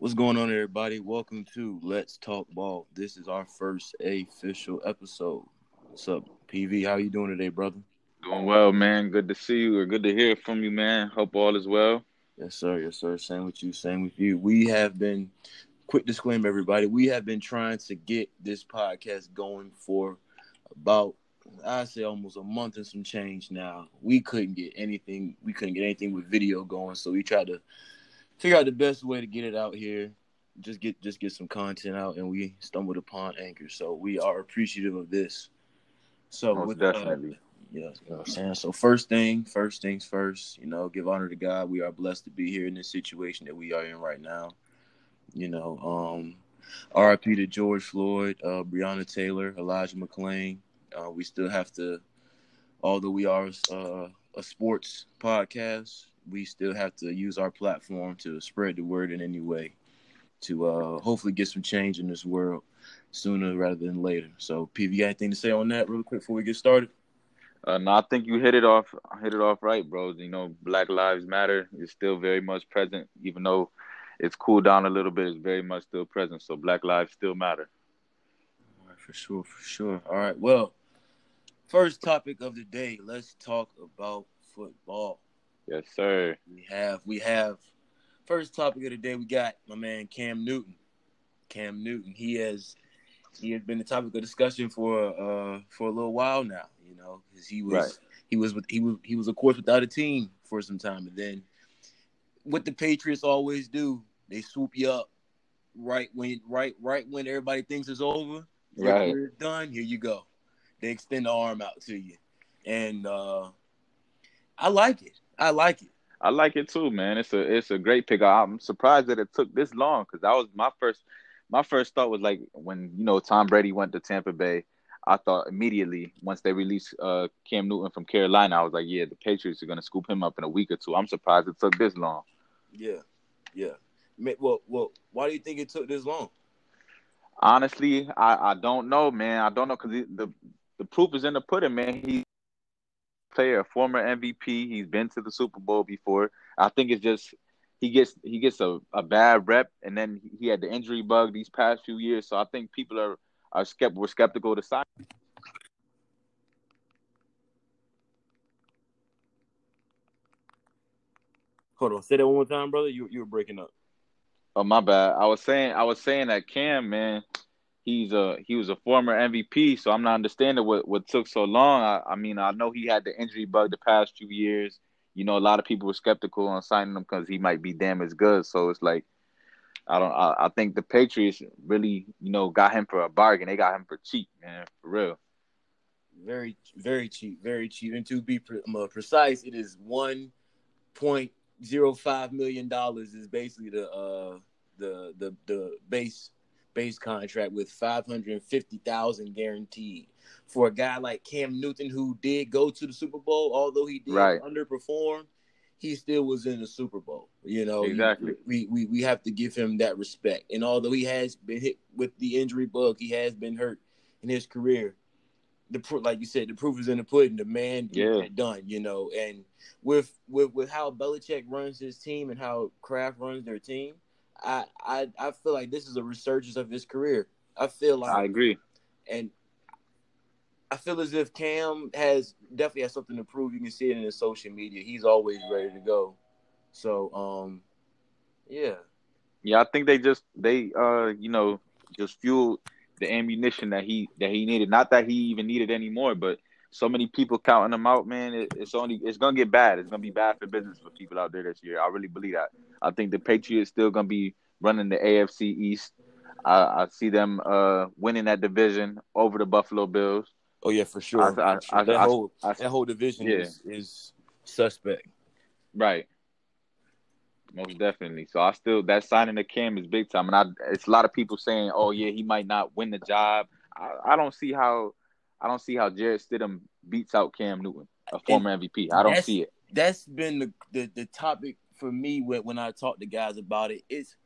What's going on, everybody? Welcome to Let's Talk Ball. This is our first official episode. What's up, PV? How you doing today, brother? Doing well, man. Good to see you or good to hear from you, man. Hope all is well. Yes, sir. Yes, sir. Same with you. Same with you. We have been, quick disclaimer, everybody. We have been trying to get this podcast going for about, I say, almost a month and some change now. We couldn't get anything. We couldn't get anything with video going, so we tried to figure out the best way to get it out here. Just get just get some content out, and we stumbled upon Anchor. So we are appreciative of this. So Most with, definitely. Uh, yeah, you know what I'm saying. So first thing, first things first. You know, give honor to God. We are blessed to be here in this situation that we are in right now. You know, um, RIP to George Floyd, uh, Breonna Taylor, Elijah McClain. Uh, we still have to, although we are uh, a sports podcast, we still have to use our platform to spread the word in any way to uh, hopefully get some change in this world sooner rather than later. So, PV, you got anything to say on that real quick before we get started? Uh, no, I think you hit it off hit it off right, bro. You know, Black Lives Matter is still very much present, even though it's cooled down a little bit. It's very much still present. So Black lives still matter. All right, for sure, for sure. All right, well, first topic of the day. Let's talk about football. Yes, sir. We have we have first topic of the day. We got my man Cam Newton. Cam Newton. He has he has been the topic of discussion for uh for a little while now. You know, because he was Right. he was with he was he was of course without a team for some time, and then what the Patriots always do, they swoop you up right when right right when everybody thinks it's over. Right. career's done. Here you go. They extend the arm out to you, and uh I like it. I like it. I like it too, man. It's a it's a great pick. I'm surprised that it took this long because that was my first my first thought was like when you know Tom Brady went to Tampa Bay. I thought immediately once they released uh, Cam Newton from Carolina, I was like, yeah, the Patriots are gonna scoop him up in a week or two. I'm surprised it took this long. Yeah, yeah. Well, well, why do you think it took this long? Honestly, I, I don't know, man. I don't know because the the proof is in the pudding, man. He's a player, a former MVP. He's been to the Super Bowl before. I think it's just he gets he gets a, a bad rep, and then he had the injury bug these past few years. So I think people are are skept were skeptical to sign. Hold on, say that one more time, brother. You you were breaking up. Oh my bad. I was saying I was saying that Cam, man, he's a he was a former MVP, so I'm not understanding what what took so long. I, I mean, I know he had the injury bug the past few years. You know, a lot of people were skeptical on signing him because he might be damn as good. So it's like, I don't. I, I think the Patriots really, you know, got him for a bargain. They got him for cheap, man, for real. Very very cheap, very cheap. And to be pre- more precise, it is one point zero five million dollars. Is basically the uh the the the base base contract with five hundred fifty thousand guaranteed for a guy like Cam Newton who did go to the Super Bowl, although he did Right. underperform. He still was in the Super Bowl, you know. Exactly. we, we we have to give him that respect. And although he has been hit with the injury bug, he has been hurt in his career. The like you said, the proof is in the pudding. The man Yeah. done, you know. And with with with how Belichick runs his team and how Kraft runs their team, I I I feel like this is a resurgence of his career. I feel like I agree. and I feel as if Cam has definitely has something to prove. You can see it in his social media. He's always ready to go. So, um, yeah, Yeah, I think they just they uh you know just fueled the ammunition that he that he needed. Not that he even needed anymore, but so many people counting them out, man. It, it's only it's gonna get bad. It's gonna be bad for business for people out there this year. I really believe that. I think the Patriots still gonna be running the AFC East. I, I see them uh winning that division over the Buffalo Bills. oh yeah, for sure. I- I- For sure. That whole that whole division Yeah. is is suspect. Right. Most definitely. So I still that signing of Cam is big time, and I it's a lot of people saying, "Oh yeah, he might not win the job." I, I don't see how I don't see how Jarrett Stidham beats out Cam Newton, a former MVP. I don't see it. That's been the, the the topic for me when when I talk to guys about it. It's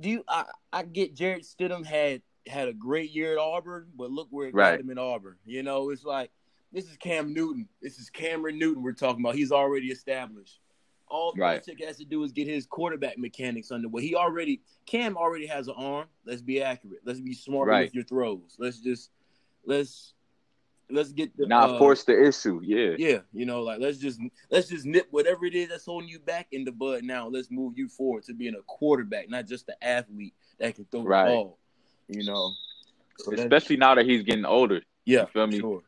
do you I I get Jarrett Stidham had had a great year at Auburn, but look where it Right. got him in Auburn. You know, it's like this is Cam Newton. This is Cameron Newton we're talking about. He's already established. all Right. Belichick has to do is get his quarterback mechanics underway. He already Cam already has an arm. Let's be accurate. Let's be smart Right. with your throws. Let's just let's let's get the Not uh, force the issue. Yeah. Yeah, you know, like let's just let's just nip whatever it is that's holding you back in the bud now. Let's move you forward to being a quarterback, not just an athlete that can throw Right. the ball. You know, So Especially now that he's getting older yeah, you feel me? Sure.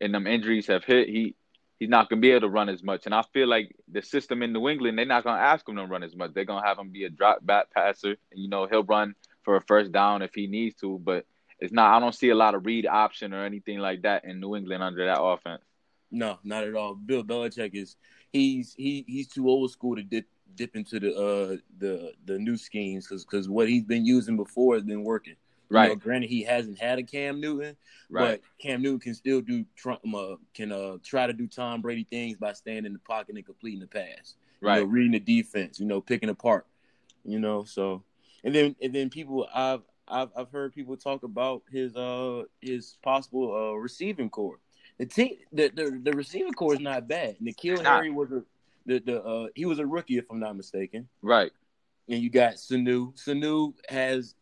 and them injuries have hit, he he's not gonna be able to run as much. And I feel like the system in New England, they're not gonna ask him to run as much. They're gonna have him be a drop back passer. And, you know, he'll run for a first down if he needs to, but it's not. I don't see a lot of read option or anything like that in New England under that offense. No, not at all. Bill Belichick is he's he he's too old school to dip dip into the uh the the new schemes because because what he's been using before has been working. You Right, know, granted, he hasn't had a Cam Newton, right, but Cam Newton can still do Trump uh, can uh try to do Tom Brady things by staying in the pocket and completing the pass. You right, know, reading the defense. You know, picking apart. You know, so and then and then people I've I've I've heard people talk about his uh his possible uh receiving corps. The team the the, the receiving corps is not bad. N'Keal. Harry was a the the uh he was a rookie if I'm not mistaken. right. And you got Sanu. Sanu has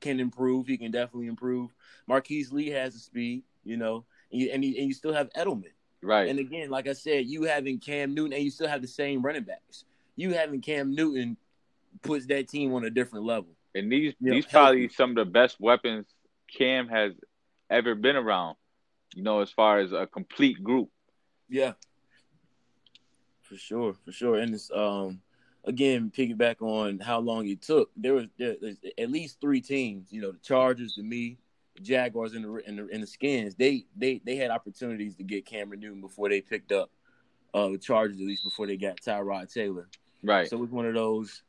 can improve. He can definitely improve. Marquise Lee has the speed. You know, and you, and, you, and you still have Edelman. Right. And again, like I said, you having Cam Newton and you still have the same running backs. You having Cam Newton puts that team on a different level. And these Yeah, these probably some of the best weapons Cam has ever been around. You know, as far as a complete group. Yeah. For sure, for sure. And it's um again, piggyback on how long it took. There was there, there's at least three teams, you know, the Chargers, the me, the Jaguars and the and the, and the skins. They they they had opportunities to get Cameron Newton before they picked up uh the Chargers, at least before they got Tyrod Taylor. Right. So it was one of those,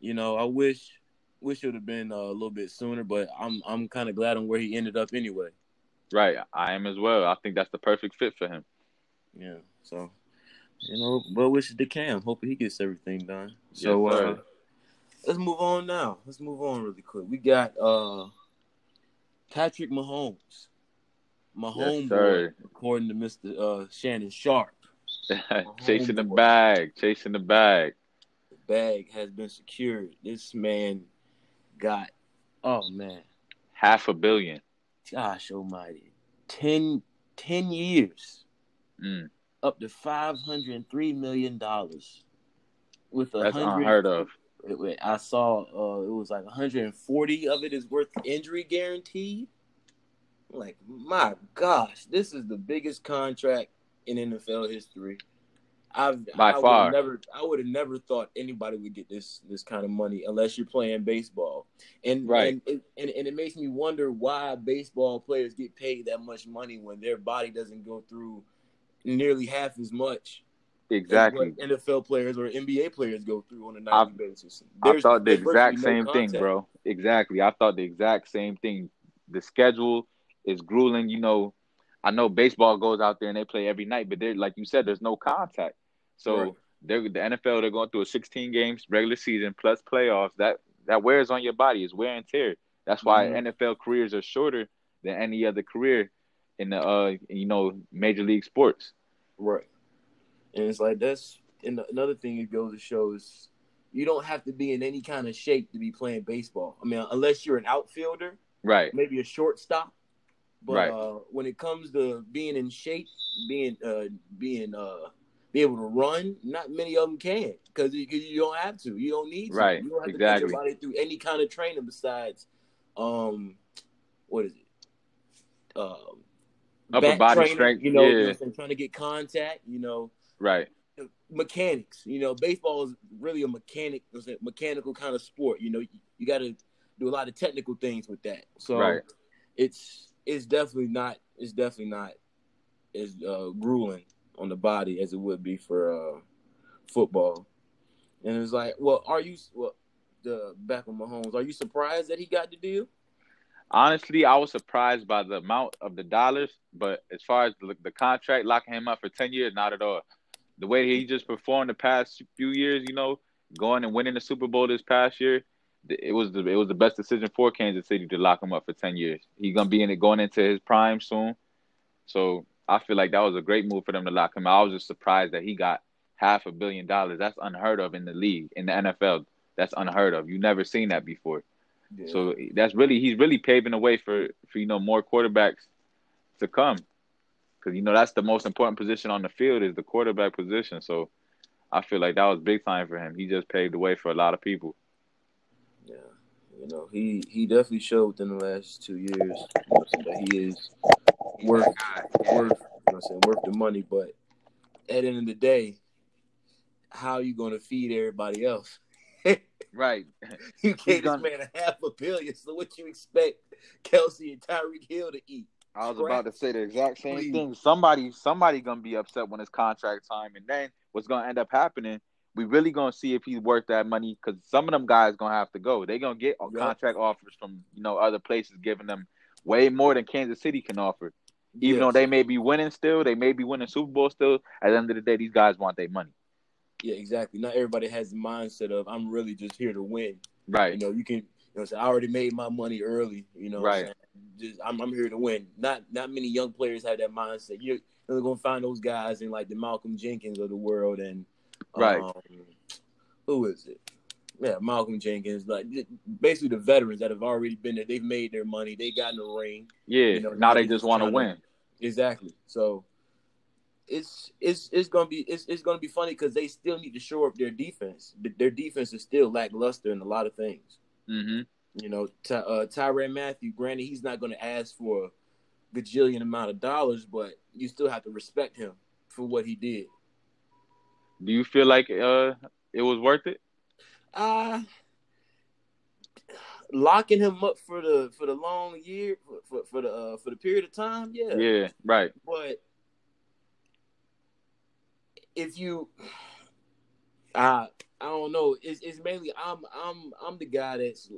you know, I wish wish it would have been uh, a little bit sooner, but I'm I'm kind of glad on where he ended up anyway. right. I am as well. I think that's the perfect fit for him. Yeah. So, you know, well wishes to Cam. Hoping he gets everything done. So Yes, uh, let's move on now. Let's move on really quick. We got uh Patrick Mahomes. My Yes, according to Mr. Uh, Shannon Sharpe. chasing the bag, chasing the bag. The bag has been secured. This man got oh man. Half a billion. Gosh almighty. 10, 10 years. Mm, Up to five hundred and three million dollars. With a that's hundred unheard of. I saw uh, it was like 140 of it is worth injury guaranteed. Like, my gosh, this is the biggest contract in NFL history. I've By I far. Never, I would have never thought anybody would get this this kind of money unless you're playing baseball. And Right. and, it, and and it makes me wonder why baseball players get paid that much money when their body doesn't go through nearly half as much as Exactly. what NFL players or NBA players go through on a I- nightly basis. I thought the exact virtually no same thing, bro. Exactly. I thought the exact same thing. The schedule is grueling. You know, I know baseball goes out there and they play every night, but they're like you said, there's no contact. So Right. they're the NFL. They're going through a 16 games regular season plus playoffs. That that wears on your body. It's wear and tear. That's why Mhm. NFL careers are shorter than any other career in the uh you know major league sports. Right. And it's like that's and another thing it goes to show is you don't have to be in any kind of shape to be playing baseball. I mean, unless you're an outfielder, Right. maybe a shortstop. But Right. uh, when it comes to being in shape, being uh, being uh, be able to run, not many of them can because you, you don't have to. You don't need to. Right. You don't have to Exactly. put your body through any kind of training besides, um, what is it? Um, Upper body training, strength, You know, you know yeah. what I'm trying to get contact. You know, Right. mechanics. You know, baseball is really a mechanic, it's a mechanical kind of sport. You know, you, you got to do a lot of technical things with that. So Right. it's it's definitely not it's definitely not as uh, grueling on the body as it would be for uh, football. And it's like, well, are you well the back on Mahomes? Are you surprised that he got the deal? Honestly, I was surprised by the amount of the dollars, but as far as the, the contract locking him up for ten years, not at all. The way he just performed the past few years, you know, going and winning the Super Bowl this past year, it was the it was the best decision for Kansas City to lock him up for ten years. He's gonna be in it going into his prime soon, so I feel like that was a great move for them to lock him. I was just surprised that he got half a billion dollars. That's unheard of in the league in the NFL. That's unheard of. You never seen that before. Yeah. So that's really he's really paving the way for for you know more quarterbacks to come because you know that's the most important position on the field is the quarterback position. So I feel like that was big time for him. He just paved the way for a lot of people. Yeah, you know he he definitely showed within the last two years that he is worth worth you know saying worth the money. But at the end of the day, how are you going to feed everybody else? right. You gave this man a half a billion. So what you expect Kelce and Tyreek Hill to eat? I was about to say the exact same Please. thing. Somebody, somebody gonna be upset when it's contract time, and then what's gonna end up happening? We really gonna see if he's worth that money because some of them guys gonna have to go. They gonna get yep. contract offers from you know other places, giving them way more than Kansas City can offer. Even yes. though they may be winning still, they may be winning Super Bowl still. At the end of the day, these guys want their money. Yeah, exactly. Not everybody has the mindset of I'm really just here to win. Right. You know, you can. You know, so I already made my money early. You know, right. Just I'm, I'm here to win. Not not many young players have that mindset. You're, you're gonna find those guys in like the Malcolm Jenkins of the world and right. Um, who is it? Yeah, Malcolm Jenkins, like basically the veterans that have already been there. They've made their money. They got in the ring. Yeah. You know, now, now they just want to win. Exactly. So it's it's it's gonna be it's it's gonna be funny because they still need to shore up their defense. Their defense is still lackluster in a lot of things. Mm-hmm. You know, Ty, uh, Tyrann Mathieu. Granted, he's not going to ask for a gajillion amount of dollars, but you still have to respect him for what he did. Do you feel like uh, it was worth it? Uh locking him up for the for the long year for for, for the uh, for the period of time. Yeah, yeah, right. But if you, uh, I don't know. It's, it's mainly I'm I'm I'm the guy that's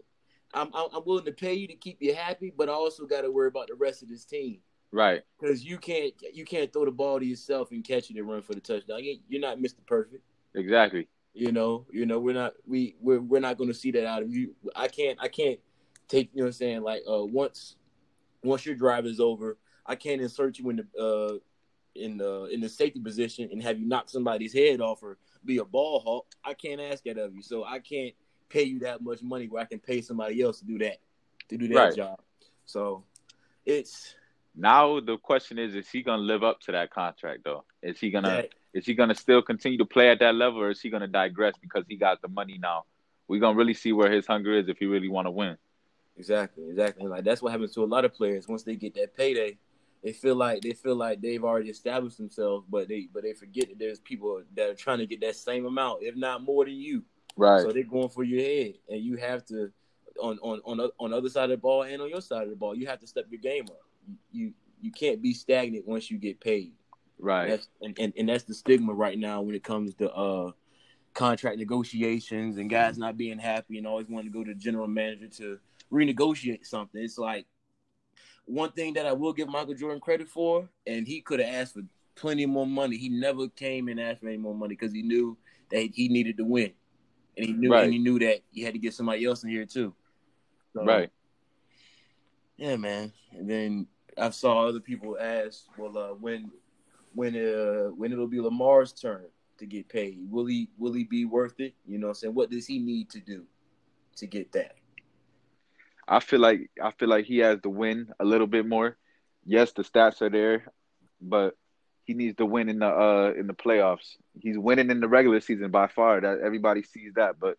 I'm I'm willing to pay you to keep you happy, but I also got to worry about the rest of this team. Right. Because you can't you can't throw the ball to yourself and catch it and run for the touchdown. You're not Mr. Perfect. Exactly. You know, you know, we're not we we're we're not going to see that out of you. I can't I can't take you know what I'm saying like uh once once your drive is over, I can't insert you in the uh in the in the safety position and have you knock somebody's head off or be a ball hawk. I can't ask that of you. So I can't pay you that much money where I can pay somebody else to do that to do that right. job. So it's now the question is: Is he gonna live up to that contract though? Is he gonna that, is he gonna still continue to play at that level, or is he gonna digress because he got the money now? We're gonna really see where his hunger is if he really want to win. Exactly, exactly. Like that's what happens to a lot of players once they get that payday they feel like they feel like they've already established themselves, but they but they forget that there's people that are trying to get that same amount, if not more than you. Right. So they're going for your head, and you have to on on on on the other side of the ball and on your side of the ball, you have to step your game up. You you can't be stagnant once you get paid. Right. And that's, and, and, and that's the stigma right now when it comes to uh contract negotiations and guys not being happy and always wanting to go to the general manager to renegotiate something. It's like one thing that I will give Michael Jordan credit for, and he could have asked for plenty more money. He never came and asked for any more money because he knew that he needed to win, and he knew right. and he knew that he had to get somebody else in here too. So, right. Yeah, man. And then I saw other people ask, well, uh, when when uh when it'll be Lamar's turn to get paid, will he will he be worth it? You know, what I'm saying what does he need to do to get that? I feel like I feel like he has to win a little bit more. Yes, the stats are there, but he needs to win in the uh in the playoffs. He's winning in the regular season by far. That everybody sees that, but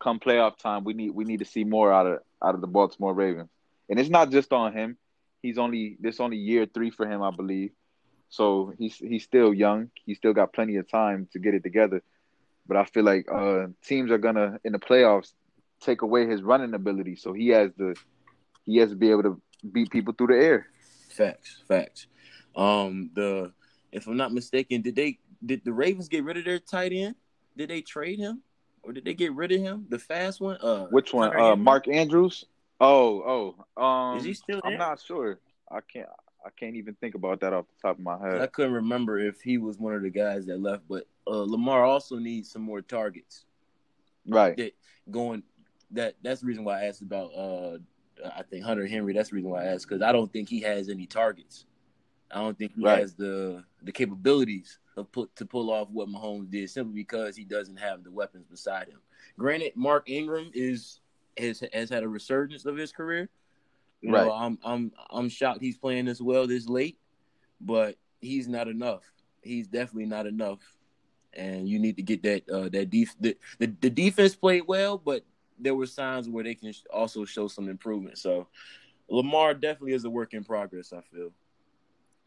come playoff time, we need we need to see more out of out of the Baltimore Ravens. And it's not just on him. He's only this only year three for him, I believe. So he's he's still young. He's still got plenty of time to get it together. But I feel like uh, teams are gonna in the playoffs take away his running ability. So he has to he has to be able to beat people through the air. Facts, facts. Um, the if I'm not mistaken, did they did the Ravens get rid of their tight end? Did they trade him, or did they get rid of him? The fast one. Uh, which one? Uh, Mark Andrews. Oh, oh. Um, is he still? There? I'm not sure. I can't. I can't even think about that off the top of my head. I couldn't remember if he was one of the guys that left, but uh, Lamar also needs some more targets. Right. That going that that's the reason why I asked about uh I think Hunter Henry. That's the reason why I asked because I don't think he has any targets. I don't think he Right. has the the capabilities of put to pull off what Mahomes did simply because he doesn't have the weapons beside him. Granted, Mark Ingram is has has had a resurgence of his career. You know, Right. I'm I'm I'm shocked he's playing this well this late, but he's not enough. He's definitely not enough. And you need to get that uh that def- the, the the defense played well, but there were signs where they can also show some improvement. So Lamar definitely is a work in progress, I feel.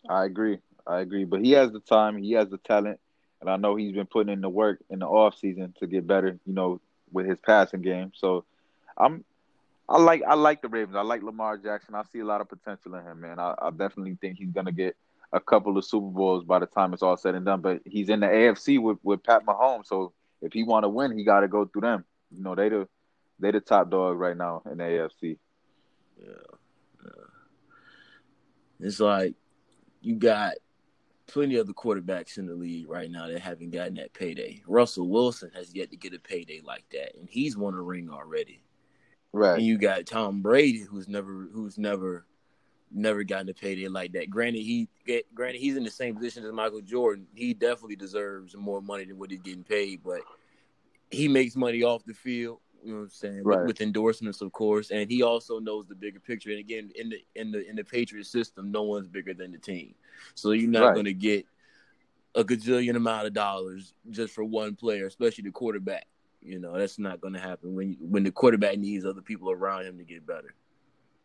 I agree. I agree. But he has the time, he has the talent, and I know he's been putting in the work in the off season to get better, you know, with his passing game. So I'm I like I like the Ravens. I like Lamar Jackson. I see a lot of potential in him, man. I, I definitely think he's gonna get a couple of Super Bowls by the time it's all said and done. But he's in the AFC with, with Pat Mahomes, so if he want to win, he got to go through them. You know, they the they the top dog right now in the AFC. Yeah. yeah. It's like you got plenty of the quarterbacks in the league right now that haven't gotten that payday. Russell Wilson has yet to get a payday like that, and he's won a ring already. Right. And you got Tom Brady, who's never, who's never, never gotten a payday like that. Granted, he, eh, granted, he's in the same position as Michael Jordan. He definitely deserves more money than what he's getting paid, but he makes money off the field. You know what I'm saying? Right. With, with endorsements, of course, and he also knows the bigger picture. And again, in the in the in the Patriot system, no one's bigger than the team. So you're not Right. going to get a gazillion amount of dollars just for one player, especially the quarterback. You know, that's not going to happen when when the quarterback needs other people around him to get better.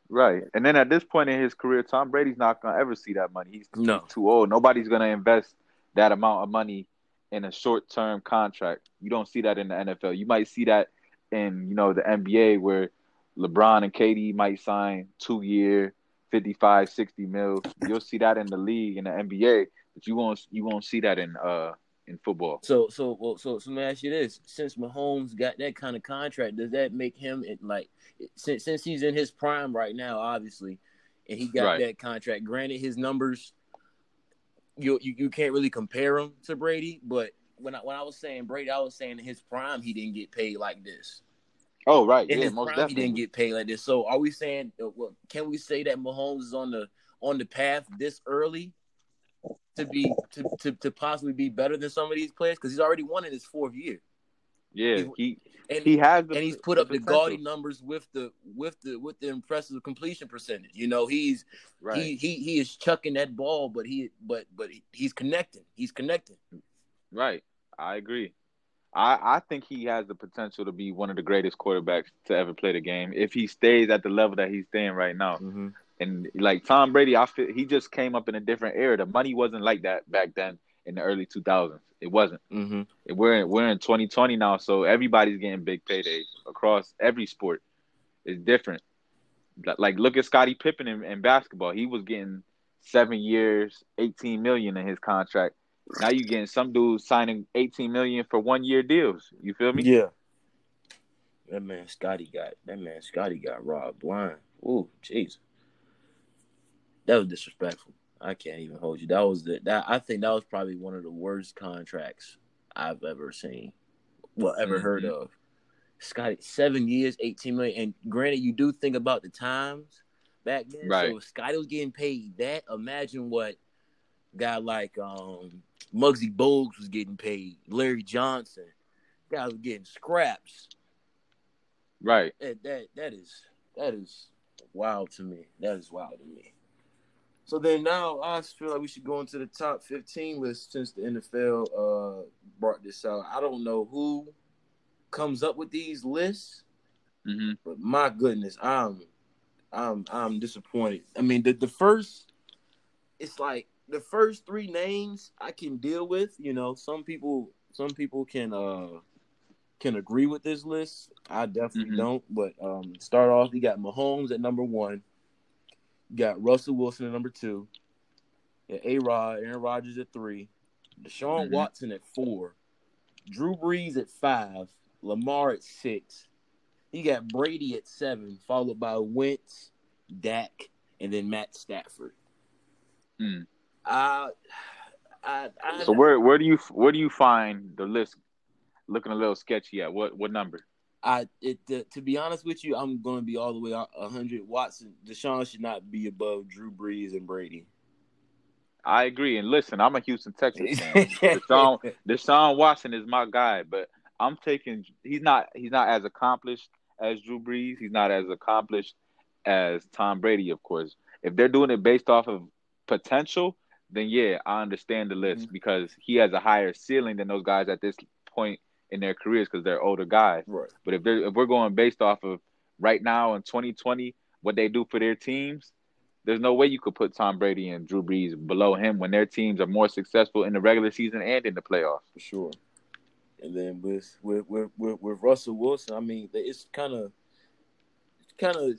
Right. And then at this point in his career, Tom Brady's not gonna ever see that money. He's, No. too old. Nobody's gonna invest that amount of money in a short term contract. You don't see that in the NFL. You might see that in, you know, the NBA where LeBron and KD might sign two year, 55, 60 mil. You'll see that in the league in the NBA, but you won't you won't see that in uh in football. So so well so so let me ask you this: since Mahomes got that kind of contract, does that make him it, like since since he's in his prime right now, obviously, and he got Right. that contract? Granted, his numbers you, you you can't really compare him to Brady, but when I when I was saying Brady, I was saying in his prime he didn't get paid like this. Oh right, In yeah, his most prime definitely. he didn't get paid like this. So are we saying? uh, Well, can we say that Mahomes is on the on the path this early to be to to, to possibly be better than some of these players because he's already won in his fourth year. yeah, he And he has the and he's put up the potential. gaudy numbers with the with the with the impressive completion percentage. You know, he's right. he he he is chucking that ball, but he but but he's connecting. He's connecting. Right. I agree. I, I think he has the potential to be one of the greatest quarterbacks to ever play the game if he stays at the level that he's staying right now. Mm-hmm. And like Tom Brady, I feel he just came up in a different era. The money wasn't like that back then in the early 2000s. It wasn't. Mm-hmm. We're in, we're in 2020 now, so everybody's getting big paydays across every sport. It's different. Like look at Scottie Pippen in, in basketball. He was getting seven years, 18 million in his contract. Now you getting some dudes signing 18 million for one year deals. You feel me? Yeah. That man Scotty got that man Scotty got robbed blind. Ooh, jeez. That was disrespectful. I can't even hold you. That was the that I think that was probably one of the worst contracts I've ever seen. Well, ever heard Mhm. of. Scotty, seven years, eighteen million. And granted, you do think about the times back then. Right. So if Scotty was getting paid that, imagine what guy like um Muggsy Bogues was getting paid, Larry Johnson. Guys were getting scraps. Right. That that that is that is wild to me. That is wild to me. So then now I feel like we should go into the top 15 list since the NFL uh brought this out. I don't know who comes up with these lists, hmm but my goodness, I'm I'm I'm disappointed. I mean, the the first it's like the first three names I can deal with. You know, some people some people can uh can agree with this list. I definitely Mhm. don't. But um start off, you got Mahomes at number one. Got Russell Wilson at number two. A Rod, Aaron Rodgers at three. Deshaun Mhm. Watson at four. Drew Brees at five. Lamar at six. You got Brady at seven, followed by Wentz, Dak, and then Matt Stafford. Mm. I, I, I, So where where do you where do you find the list looking a little sketchy at? What what number? I, it, to, to be honest with you, I'm going to be all the way a hundred. Watson, Deshaun should not be above Drew Brees and Brady. I agree. And listen, I'm a Houston Texas fan. Deshaun, Deshaun Watson is my guy, but I'm taking. He's not. He's not as accomplished as Drew Brees. He's not as accomplished as Tom Brady, of course. If they're doing it based off of potential, then yeah, I understand the list mm-hmm. because he has a higher ceiling than those guys at this point in their careers because they're older guys. Right. But if they're if we're going based off of right now in 2020, what they do for their teams, there's no way you could put Tom Brady and Drew Brees below him when their teams are more successful in the regular season and in the playoffs. For sure. And then with with with with, with Russell Wilson, I mean, it's kind of kind of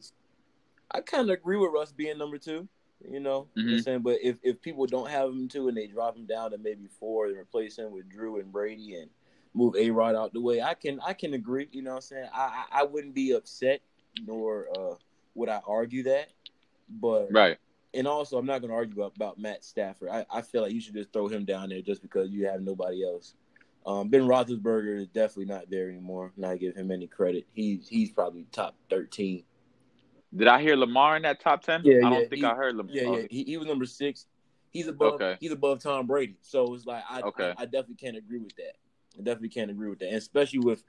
I kind of agree with Russ being number two. You know, mm-hmm. I'm saying, but if, if people don't have him two and they drop him down to maybe four and replace him with Drew and Brady and move A Rod out the way, I can I can agree. You know, what I'm saying I, I, I wouldn't be upset nor uh, would I argue that, but right. And also, I'm not going to argue about, about Matt Stafford. I, I feel like you should just throw him down there just because you have nobody else. Um, ben Roethlisberger is definitely not there anymore. Not give him any credit. He's he's probably top thirteen did I hear Lamar in that top ten? Yeah, I don't yeah, think he, I heard Lamar. Yeah, yeah. He, he, was number six. He's above. Okay. He's above Tom Brady. So it's like I, okay. I, I definitely can't agree with that. I definitely can't agree with that, and especially with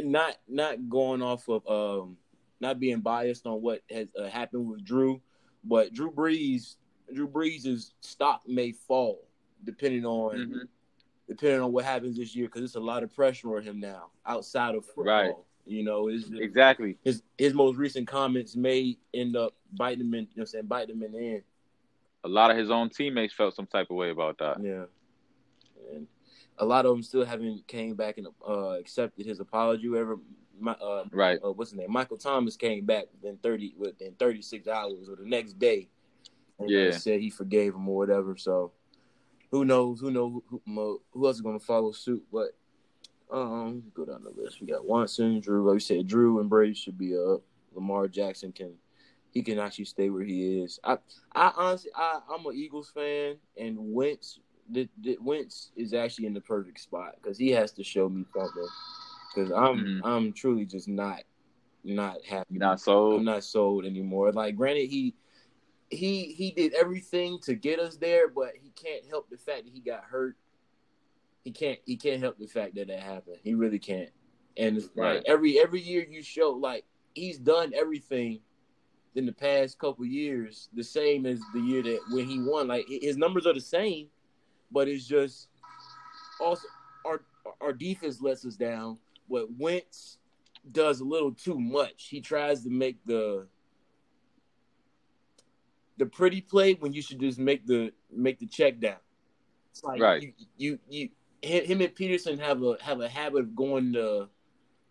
not not going off of um not being biased on what has uh, happened with Drew, but Drew Brees, Drew Brees' stock may fall depending on mm-hmm. depending on what happens this year because it's a lot of pressure on him now outside of football. Right. You know, exactly his his most recent comments may end up biting him in. You know, I'm saying biting him in the end. A lot of his own teammates felt some type of way about that. Yeah, and a lot of them still haven't came back and uh, accepted his apology. Whoever, my, uh, right? Uh, what's his name? Michael Thomas came back within thirty within thirty six hours or the next day. And yeah, said he forgave him or whatever. So who knows? Who knows? Who, who else is going to follow suit? But um, go down the list. We got Watson, Drew. Like we said, Drew and Brady should be up. Lamar Jackson can he can actually stay where he is. I I honestly I, I'm an Eagles fan and Wentz the, the Wentz is actually in the perfect spot because he has to show me something. Because I'm mm-hmm. I'm truly just not not happy. Not sold. I'm not sold anymore. Like granted he he he did everything to get us there, but he can't help the fact that he got hurt he can't he can't help the fact that that happened. He really can't. And it's right. like every every year you show like he's done everything in the past couple years the same as the year that when he won. Like his numbers are the same, but it's just also our our defense lets us down. What Wentz does a little too much. He tries to make the the pretty play when you should just make the make the check down. It's like right. you, you you him and Pederson have a have a habit of going to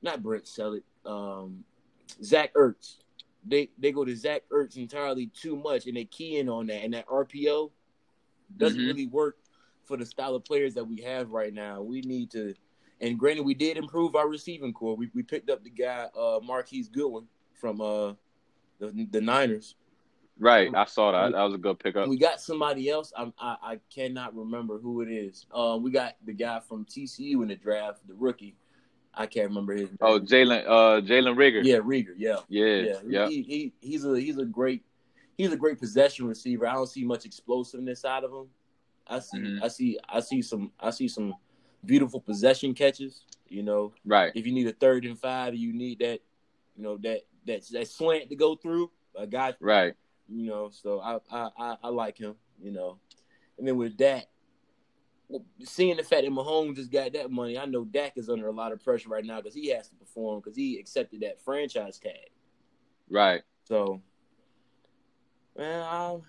not Brent Celek, um, Zach Ertz. They they go to Zach Ertz entirely too much, and they key in on that. And that RPO doesn't mm-hmm. really work for the style of players that we have right now. We need to, and granted, we did improve our receiving corps. We we picked up the guy uh, Marquise Goodwin from uh the, the Niners. Right, I saw that. That was a good pickup. We got somebody else. I, I, I cannot remember who it is. Uh, we got the guy from TCU in the draft, the rookie. I can't remember his. Name. Oh, Jalen, uh, Jalen Reagor. Yeah, Reagor. Yeah, yeah, yeah. He, he, he's a he's a great he's a great possession receiver. I don't see much explosiveness out of him. I see mm-hmm. I see I see some I see some beautiful possession catches. You know, right. If you need a third and five, you need that, you know that that that slant to go through. A guy, right you know. So I, I, I, like him, you know. And then with Dak, seeing the fact that Mahomes just got that money, I know Dak is under a lot of pressure right now because he has to perform because he accepted that franchise tag. Right. So, man, I'll,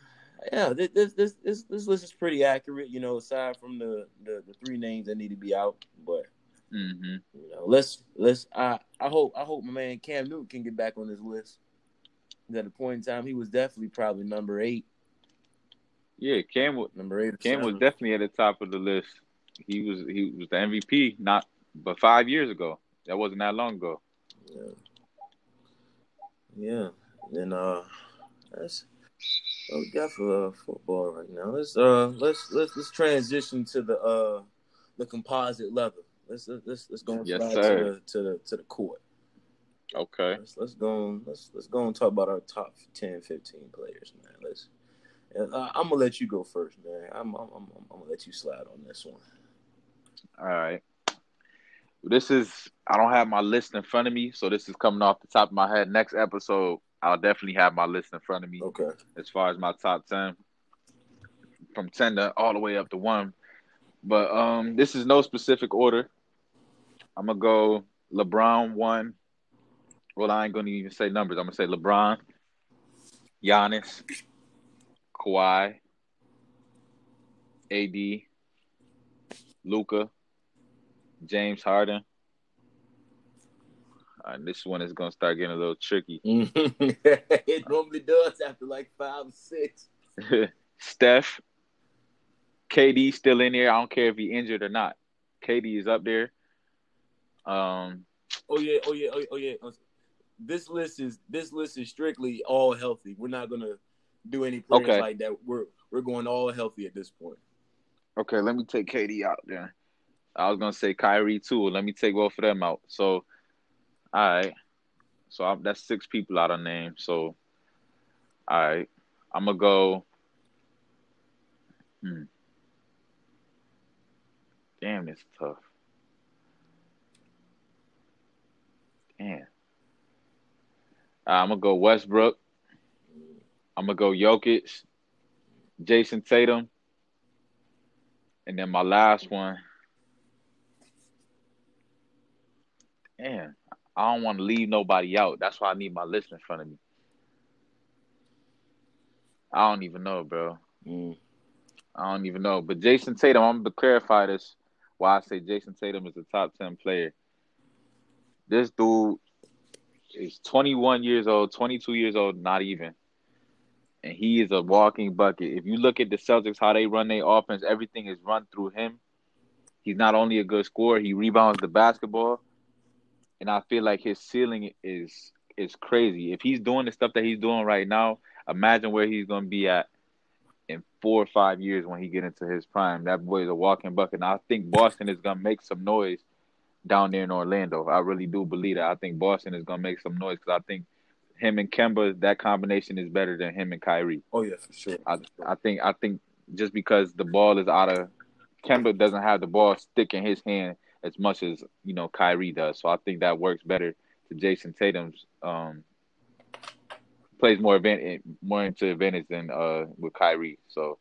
yeah, this, this this this list is pretty accurate, you know. Aside from the the, the three names that need to be out, but. Mm-hmm. You know, let's let's. I I hope I hope my man Cam Newton can get back on this list at a point in time, he was definitely probably number eight. Yeah, Cam was number eight. Cam seven. was definitely at the top of the list. He was he was the MVP not but five years ago. That wasn't that long ago. Yeah. Yeah. And uh that's what we got for uh, football right now. Let's uh let's let's let's transition to the uh the composite leather. Let's let's let's go yes, to the to the to the court. Okay. Let's, let's go. let's let's go and talk about our top 10, 15 players, man. Let's And uh, I'm gonna let you go first, man. I'm, I'm, I'm, I'm gonna let you slide on this one. All right. This is I don't have my list in front of me, so this is coming off the top of my head. Next episode, I'll definitely have my list in front of me. Okay. As far as my top ten, from ten to all the way up to one, but um, this is no specific order. I'm gonna go LeBron one. Well, I ain't gonna even say numbers. I'm gonna say LeBron, Giannis, Kawhi, AD, Luka, James Harden. All right, this one is gonna start getting a little tricky. it normally does after like five or six. Steph, KD still in there. I don't care if he injured or not. KD is up there. Um. Oh yeah. Oh yeah. Oh yeah. Oh, yeah. This list is this list is strictly all healthy. We're not gonna do any players Okay. like that. We're we're going all healthy at this point. Okay, let me take KD out there. I was gonna say Kyrie too. Let me take both of them out. So, all right. So I'm, that's six people out of name. So, all right, I'm gonna go. Hmm. Damn, it's tough. Damn. I'm gonna go Westbrook. I'm gonna go Jokic, Jayson Tatum, and then my last one. Damn, I don't want to leave nobody out. That's why I need my list in front of me. I don't even know, bro. Mm. I don't even know. But Jayson Tatum, I'm gonna clarify this. Why I say Jayson Tatum is a top ten player. This dude is 21 years old, 22 years old, not even. And he is a walking bucket. If you look at the Celtics, how they run their offense, everything is run through him. He's not only a good scorer, he rebounds the basketball. And I feel like his ceiling is is crazy. If he's doing the stuff that he's doing right now, imagine where he's gonna be at in four or five years when he get into his prime. That boy is a walking bucket. And I think Boston is gonna make some noise down there in Orlando. I really do believe that. I think Boston is gonna make some noise because I think him and Kemba, that combination is better than him and Kyrie. Oh yeah, for sure. I I think I think just because the ball is out of Kemba doesn't have the ball stick in his hand as much as you know Kyrie does. So I think that works better to Jayson Tatum's um plays more advantage more into advantage than uh with Kyrie. So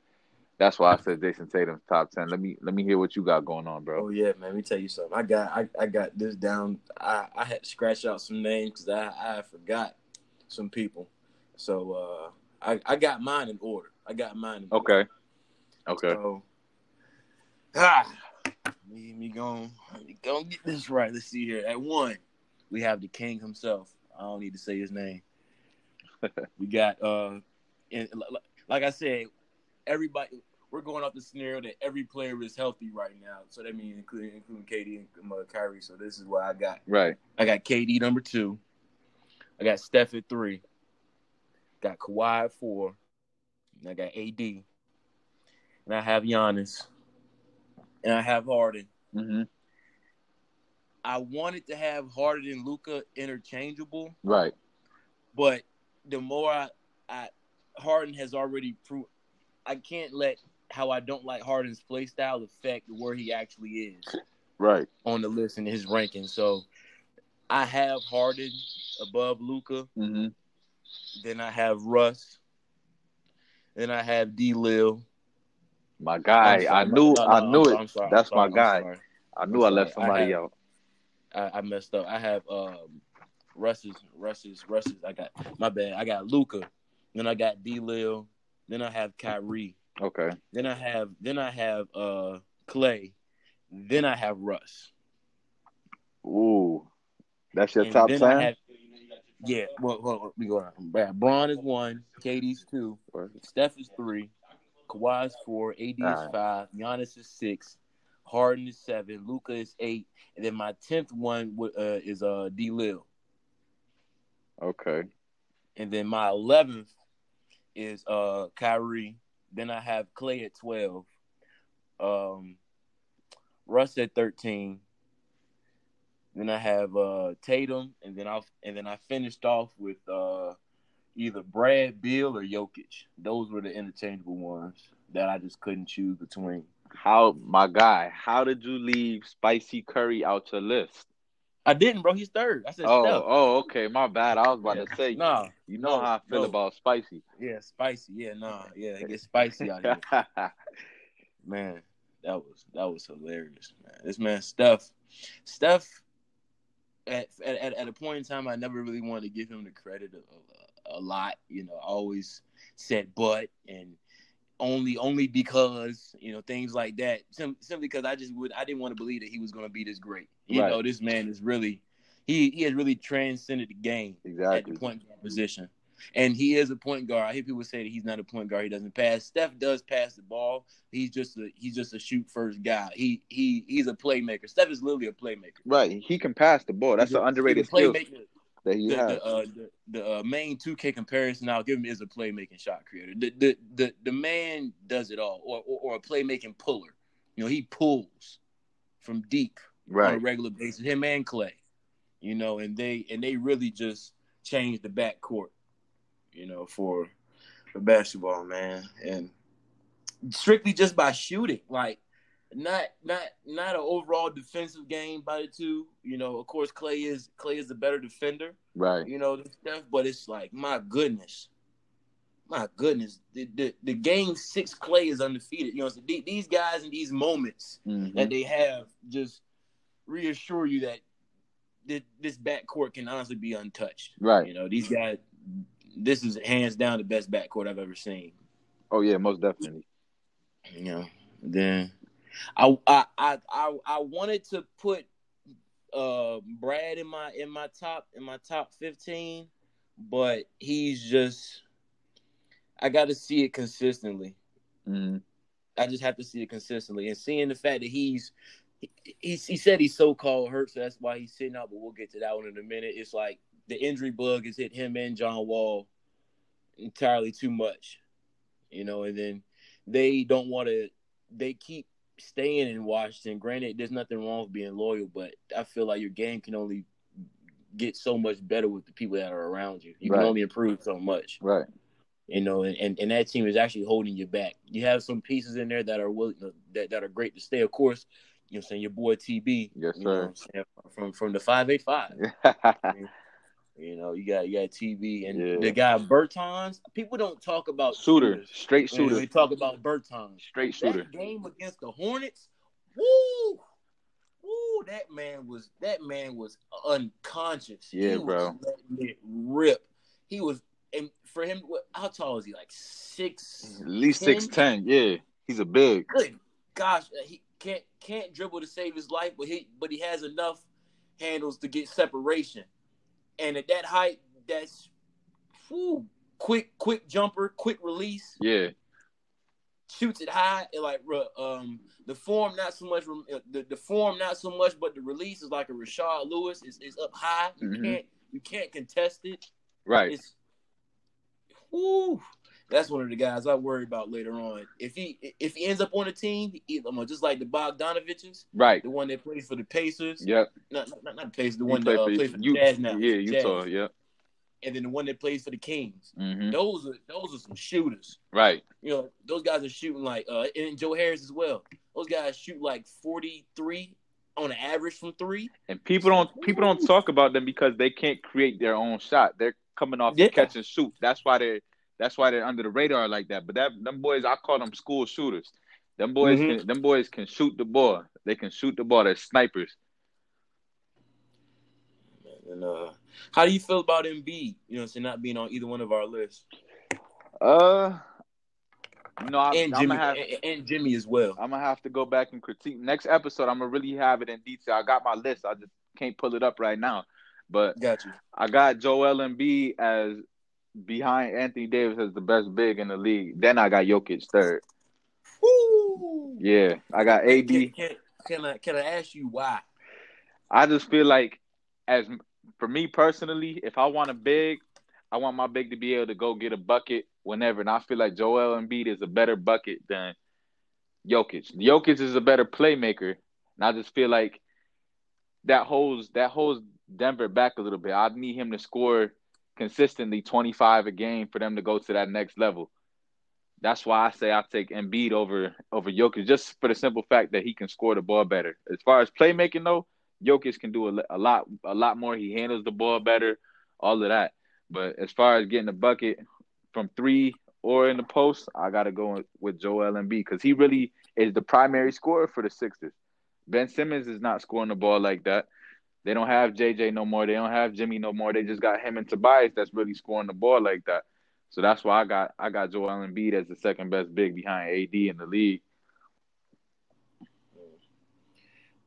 that's why I said Jayson Tatum's top ten. Let me let me hear what you got going on, bro. Oh yeah, man. Let me tell you something. I got I, I got this down. I, I had to scratch out some names because I I forgot some people. So uh, I I got mine in order. I got mine in order. Okay. Okay. So, ah, me me going me going get this right. Let's see here. At one, we have the king himself. I don't need to say his name. we got uh, and li- li- like I said, everybody. We're going off the scenario that every player is healthy right now. So that means including including KD and uh, Kyrie. So this is what I got. Right. I got KD number two. I got Steph at three. Got Kawhi at four. And I got AD. And I have Giannis. And I have Harden. hmm I wanted to have Harden and Luka interchangeable, Right. but the more I, I Harden has already proved I can't let how I don't like Harden's play style affect where he actually is. Right. on the list and his ranking. So I have Harden above Luka. hmm Then I have Russ. Then I have D. Lil. My guy. I knew. I knew it. That's my guy. I knew I left sorry. I somebody have- out. I, I messed up. I have um Russ's Russ's Russ's. I got my bad. I got Luka. Then I got D. Lil. Then I have Kyrie. Okay. Then I have then I have uh Clay. Then I have Russ. Ooh, that's your And top I ten. yeah, well, well, we go on. Bron is one, KD's two, Steph is three, Kawhi is four, AD is Alright. five, Giannis is six, Harden is seven, Luka is eight, and then my tenth one uh, is uh D Lil, Okay. and then my eleventh is uh Kyrie. Then I have Clay at twelve, um, Russ at thirteen. Then I have uh Tatum, and then I and then I finished off with uh either Brad, Beal, or Jokic. Those were the interchangeable ones that I just couldn't choose between. How my guy? How did you leave Spicy Curry out your list? I didn't, bro. He's third. I said Oh, Steph. oh, okay. My bad. I was about Yeah. to say. Nah, You know no, how I feel no. about spicy. yeah, spicy. Yeah, nah, yeah, it gets spicy out here. man, that was that was hilarious, man. This man Steph, Steph, at at, at a point in time, I never really wanted to give him the credit of, of a, lot. You know, I always said but and only only because you know things like that. Sim- simply because I just would I didn't want to believe that he was going to be this great. You Right. know, this man is really he he has really transcended the game at the point guard position. And he is a point guard. I hear people say that he's not a point guard. He doesn't pass. Steph does pass the ball. He's just a he's just a shoot first guy. He he he's a playmaker. Steph is literally a playmaker. Right. He can pass the ball. That's He's a- an underrated skill playmaker. That he The, has. the, uh, the, the uh, main 2K comparison I'll give him is a playmaking shot creator. The the the, the man does it all, or, or or a playmaking puller. You know, he pulls from deep on a regular basis. Him and Clay, you know, and they and they really just changed the backcourt, you know, for for basketball, man, and strictly just by shooting, like not not not an overall defensive game by the two. You know, of course, Clay is Clay is the better defender, Right. you know, stuff, but it's like my goodness. My goodness, the, the, the game six Clay is undefeated. You know, so the- these guys in these moments, Mhm. that they have just reassure you that th- this backcourt can honestly be untouched. Right. You know, these guys, this is hands down the best backcourt I've ever seen. Oh yeah, most definitely. You know, then I I I I, I wanted to put uh Brad in my in my top in my top fifteen, but he's just I got to see it consistently. hmm I just have to see it consistently, and seeing the fact that he's he, he, he said he's so called hurt, so that's why he's sitting out. But we'll get to that one in a minute. It's like the injury bug has hit him and John Wall entirely too much, you know. And then they don't want to. They keep staying in Washington. Granted, there's nothing wrong with being loyal, but I feel like your game can only get so much better with the people that are around you. You Right. can only improve so much Right. you know, and, and, and that team is actually holding you back. You have some pieces in there that are willing uh, that, that are great to stay. Of course, you know, I'm saying your boy TB, Yes, know sir. saying, from from the five eight five. You know, you got you got TB and Yeah. the guy Bertans. People don't talk about shooter, shooters. straight shooter, They talk about Bertans. straight shooter. That game against the Hornets, woo, woo, that man was that man was unconscious. Yeah, he bro. rip. He was, and for him. How tall is he? Like six. At least 10? six ten. Yeah, he's a big. Good gosh, uh, he can't can't dribble to save his life, but he but he has enough handles to get separation. And at that height, that's whew, quick quick jumper, quick release. Yeah, shoots it high. And like um the form not so much uh, the, the form not so much but the release is like a Rashard Lewis. Is is up high. You Mhm. can't you can't contest it. Right. it's whoo that's one of the guys I worry about later on if he if he ends up on a team he, um, just like the Bogdanoviches Right. the one that plays for the Pacers Yep. not, not, not the Pacers the He one that uh, plays for the Jazz now Yeah, Jazz. Utah. Yep. and then the one that plays for the Kings hmm those are those are some shooters Right. you know, those guys are shooting like uh and Joe Harris as well. Those guys shoot like 43 on average from three. And people don't people don't talk about them because they can't create their own shot. They're coming off Yeah. the catch and shoot. That's why they're that's why they're under the radar like that. But that them boys, I call them school shooters. Them boys Mhm. can them boys can shoot the ball. They can shoot the ball. They're snipers. And uh how do you feel about Embiid? You know, so not being on either one of our lists. Uh, no, I'm, and I'm Jimmy have and, and Jimmy as well. I'm gonna have to go back and critique next episode. I'm gonna really have it in detail. I got my list. I just can't pull it up right now. But Got you. I got Joel Embiid as behind Anthony Davis as the best big in the league. Then I got Jokic third. Woo! Yeah, I got AD. Can, can, can I can I ask you why? I just feel like, as for me personally, if I want a big, I want my big to be able to go get a bucket whenever, and I feel like Joel Embiid is a better bucket than Jokic. Jokic is a better playmaker, and I just feel like that holds that holds Denver back a little bit. I need him to score consistently 25 a game for them to go to that next level. That's why I say I take Embiid over over Jokic, just for the simple fact that he can score the ball better. As far as playmaking though, Jokic can do a, a lot a lot more. He handles the ball better, all of that. But as far as getting the bucket from three or in the post, I gotta go with Joel Embiid because he really is the primary scorer for the Sixers. Ben Simmons is not scoring the ball like that. They don't have JJ no more. They don't have Jimmy no more. They just got him and Tobias that's really scoring the ball like that. So that's why I got I got Joel Embiid as the second best big behind AD in the league.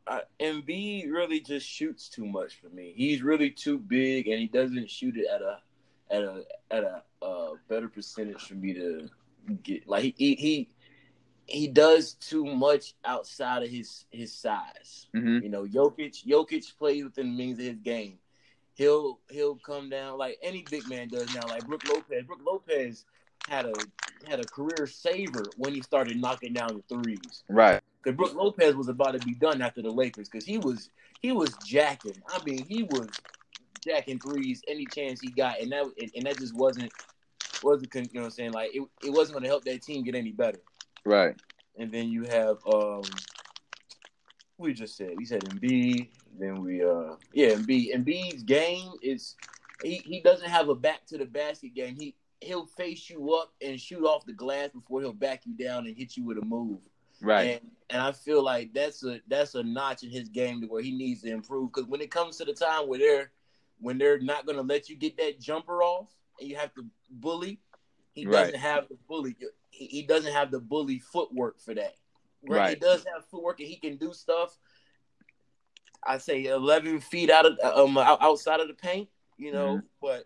Uh, Embiid really just shoots too much for me. He's really too big, and he doesn't shoot it at a at a at a uh, better percentage for me to get. Like he he he does too much outside of his his size. Mm-hmm. You know, Jokic Jokic plays within the means of his game. He'll he'll come down like any big man does now. Like Brook Lopez. Brook Lopez had a had a career saver when he started knocking down the threes. Right. Because Brook Lopez was about to be done after the Lakers because he was he was jacking. I mean, he was jacking threes any chance he got, and that and, and that just wasn't wasn't you know what I'm saying like it, it wasn't going to help that team get any better. Right. And then you have um we just said we said Embiid. Then we uh yeah Embiid. Embiid's game is he, he doesn't have a back to the basket game. He he'll face you up and shoot off the glass before he'll back you down and hit you with a move. Right. And and I feel like that's a that's a notch in his game to where he needs to improve. Because when it comes to the time where they're when they're not going to let you get that jumper off and you have to bully, he Right. doesn't have the bully. He, he doesn't have the bully footwork for that. Right. He does have footwork and he can do stuff. I say eleven feet out of um outside of the paint, you know, Mm-hmm. but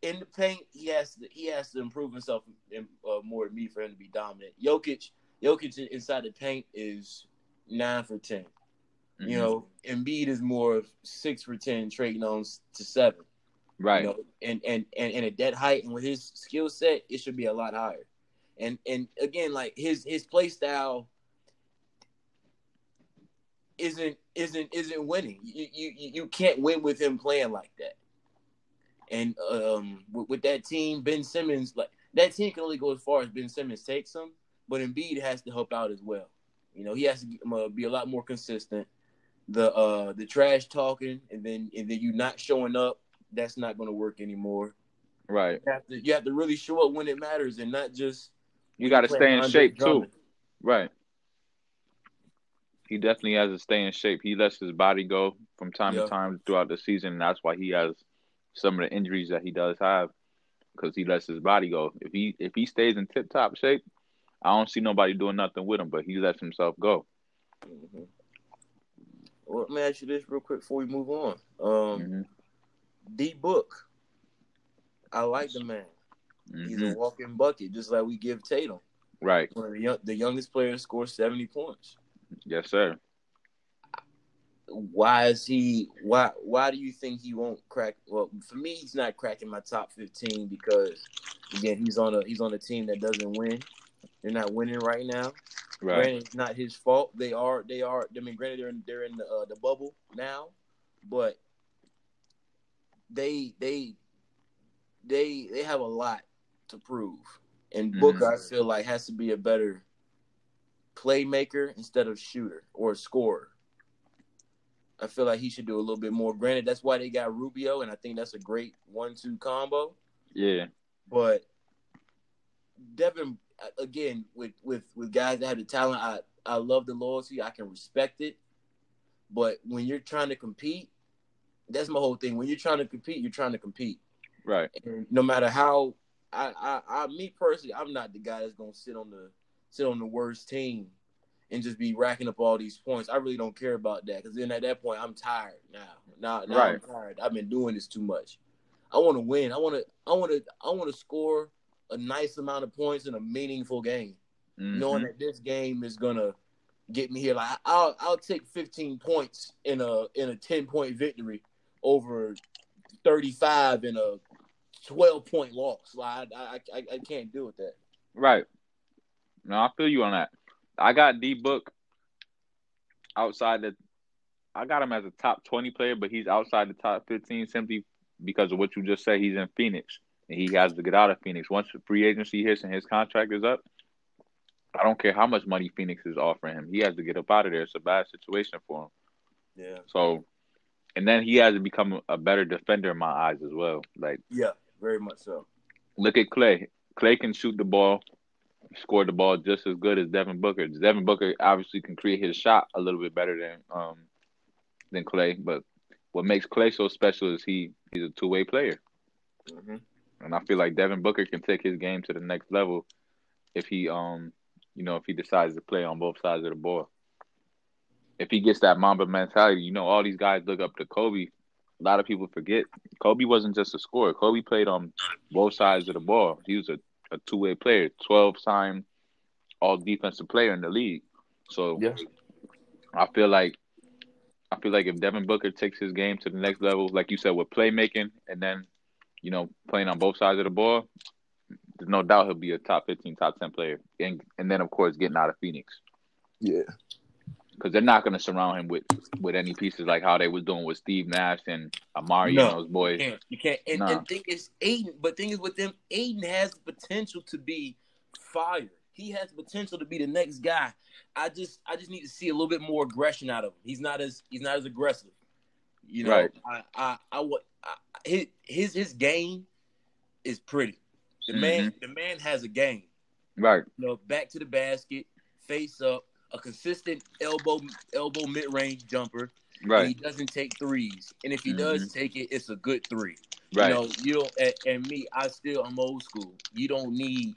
in the paint he has to he has to improve himself in, uh, more than me for him to be dominant. Jokic, Jokic inside the paint is nine for 10 Mhm. You know, Embiid is more of six for ten, trading on to seven. Right. You know, and, and and and at that height and with his skill set, it should be a lot higher. And and again, like his his play style isn't isn't isn't winning. You you you can't win with him playing like that. And um with, with that team, Ben Simmons like that team can only go as far as Ben Simmons takes them, but Embiid has to help out as well. You know, he has to uh, be a lot more consistent. The uh the trash talking and then and then you not showing up, that's not going to work anymore. Right. You have to you have to really show up when it matters and not just You got to stay in shape too. Right. He definitely has to stay in shape. He lets his body go from time Yeah. to time throughout the season, and that's why he has some of the injuries that he does have because he lets his body go. If he if he stays in tip top shape, I don't see nobody doing nothing with him, but he lets himself go. Mhm. Well, let me ask you this real quick before we move on. Um, Mhm. D Book, I like the man. He's Mhm. a walking bucket, just like we give Tatum. Right. One of the, young, the youngest players scored seventy points. Yes, sir. Why is he? Why? Why do you think he won't crack? Well, for me, he's not cracking my top fifteen because again, he's on a he's on a team that doesn't win. They're not winning right now. Right. Granted, it's not his fault. They are. They are. I mean, granted, they're in, they're in the, uh, the bubble now, but they they they they have a lot to prove. And Mhm. Booker, I feel like, has to be a better playmaker instead of shooter or scorer. I feel like he should do a little bit more. Granted, that's why they got Rubio, and I think that's a great one-two combo. Yeah. But Devin, again, with with with guys that have the talent, I I love the loyalty. I can respect it. But when you're trying to compete, that's my whole thing. When you're trying to compete, you're trying to compete. Right. And no matter how, I I, I me personally, I'm not the guy that's gonna sit on the sit on the worst team and just be racking up all these points. I really don't care about that because then at that point, I'm tired now. Now, now I'm tired. I've been doing this too much. I want to win. I want to. I want to. I want to score a nice amount of points in a meaningful game, Mhm. knowing that this game is gonna get me here. Like I'll I'll take 15 points in a in a 10 point victory over 35 in a 12 point loss. Like I I, I, can't do with that. Right. No, I feel you on that. I got D Book outside the. I got him as a top twenty player, but he's outside the top fifteen simply because of what you just said. He's in Phoenix, and he has to get out of Phoenix once the free agency hits and his contract is up. I don't care how much money Phoenix is offering him. He has to get up out of there. It's a bad situation for him. Yeah. So, and then he has to become a better defender in my eyes as well. Like, Yeah, very much so. look at Clay. Clay can shoot the ball, score the ball just as good as Devin Booker. Devin Booker obviously can create his shot a little bit better than um than Clay, but what makes Clay so special is he he's a two way player, hmm and I feel like Devin Booker can take his game to the next level if he um you know if he decides to play on both sides of the ball. If he gets that Mamba mentality, you know all these guys look up to Kobe. A lot of people forget Kobe wasn't just a scorer. Kobe played on both sides of the ball. He was a, a two way player, twelve time all defensive player in the league. So Yeah. I feel like I feel like if Devin Booker takes his game to the next level, like you said, with playmaking and then, you know, playing on both sides of the ball, there's no doubt he'll be a top fifteen, top ten player. And and then of course getting out of Phoenix. Yeah. Because they're not gonna surround him with with any pieces like how they was doing with Steve Nash and Amar'e No, and those boys. You can't. You can't. And, Nah. and thing is, Ayton. But thing is with them, Ayton has the potential to be fire. He has the potential to be the next guy. I just, I just need to see a little bit more aggression out of him. He's not as, he's not as aggressive. You know, Right. I, I, I, I, his, his, his game is pretty. The man, Mm-hmm. the man has a game. Right. You know, back to the basket, face up, a consistent elbow, elbow mid range jumper. Right. He doesn't take threes, and if he mm-hmm. does take it, it's a good three. Right. You know, you don't. And, and me, I still I'm old school. You don't need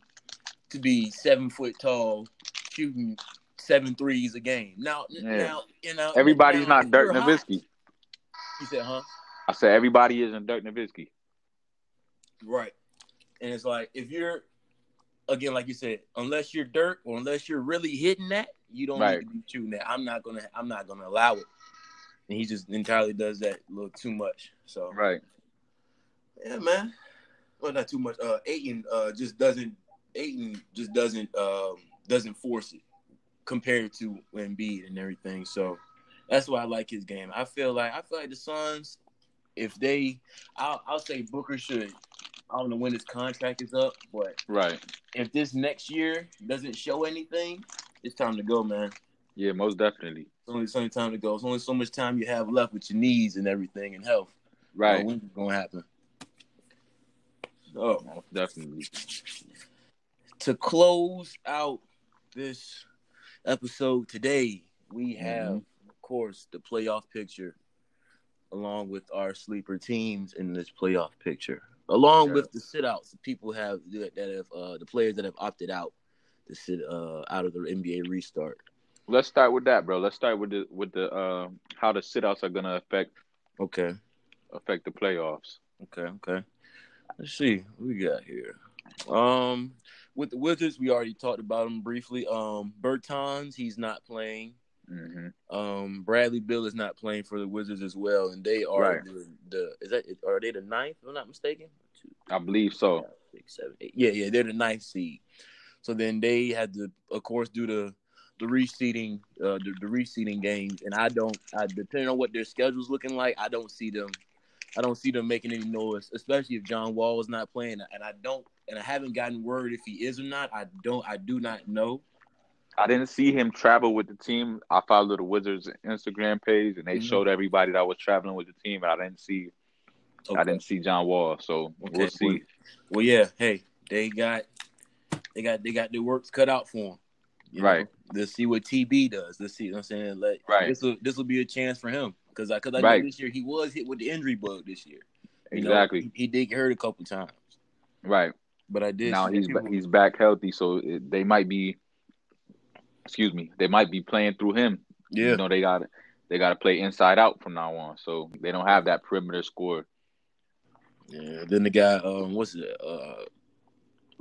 to be seven foot tall, shooting seven threes a game. Now, Yeah. now, you know, Everybody's now, not Dirk Nowitzki. You said, huh? I said everybody isn't Dirk Nowitzki. Right. And it's like if you're again, like you said, unless you're Dirk or unless you're really hitting that, you don't Right. need to be shooting that. I'm not gonna. I'm not gonna allow it. And he just entirely does that a little too much. So Right. Yeah, man. Well, not too much. Uh, Ayton uh just doesn't. Ayton just doesn't um doesn't force it compared to Embiid and everything. So that's why I like his game. I feel like I feel like the Suns, if they, I'll, I'll say Booker should. I don't know when his contract is up, but Right. if this next year doesn't show anything, it's time to go, man. Yeah, most definitely. It's only so much time to go. It's only so much time you have left with your knees and everything and health. Right. When's it gonna happen? So Most definitely. to close out this episode today, we have, of course, the playoff picture, along with our sleeper teams in this playoff picture, along Yeah. with the sit outs. People have that have uh, the players that have opted out to sit uh, out of the NBA restart. Let's start with that, bro. Let's start with the with the uh, how the sit outs are gonna affect Okay, affect the playoffs. okay, okay. Let's see what we got here. Um, with the Wizards, we already talked about them briefly. Um, Bertans, he's not playing. hmm Um, Bradley Beal is not playing for the Wizards as well, and they are Right. the, the is that are they the ninth? If I'm not mistaken. Two, I believe so. five, six, seven, eight. Yeah, yeah, they're the ninth seed. So then they had to, of course, do the the reseeding, uh, the, the reseeding games, and I don't, I depending on what their schedule's looking like, I don't see them, I don't see them making any noise, especially if John Wall is not playing, and I don't, and I haven't gotten word if he is or not. I don't, I do not know. I didn't see him travel with the team. I followed the Wizards Instagram page, and they Mhm. showed everybody that was traveling with the team. And I didn't see, I didn't see John Wall. So Okay, we'll see. Well, yeah. Hey, they got they got they got their works cut out for them. Right. Let's see what TB does. Let's see. You know what I'm saying, Let, Right. This will this will be a chance for him because I because I Right. know this year he was hit with the injury bug this year. You know, Exactly. he, he did get hurt a couple times, Right. but I did. now he's people- he's back healthy, so it, they might be. Excuse me. They might be playing through him. yeah. You know they got they got to play inside out from now on, so they don't have that perimeter score. Yeah. Then the guy, um, what's it? Uh,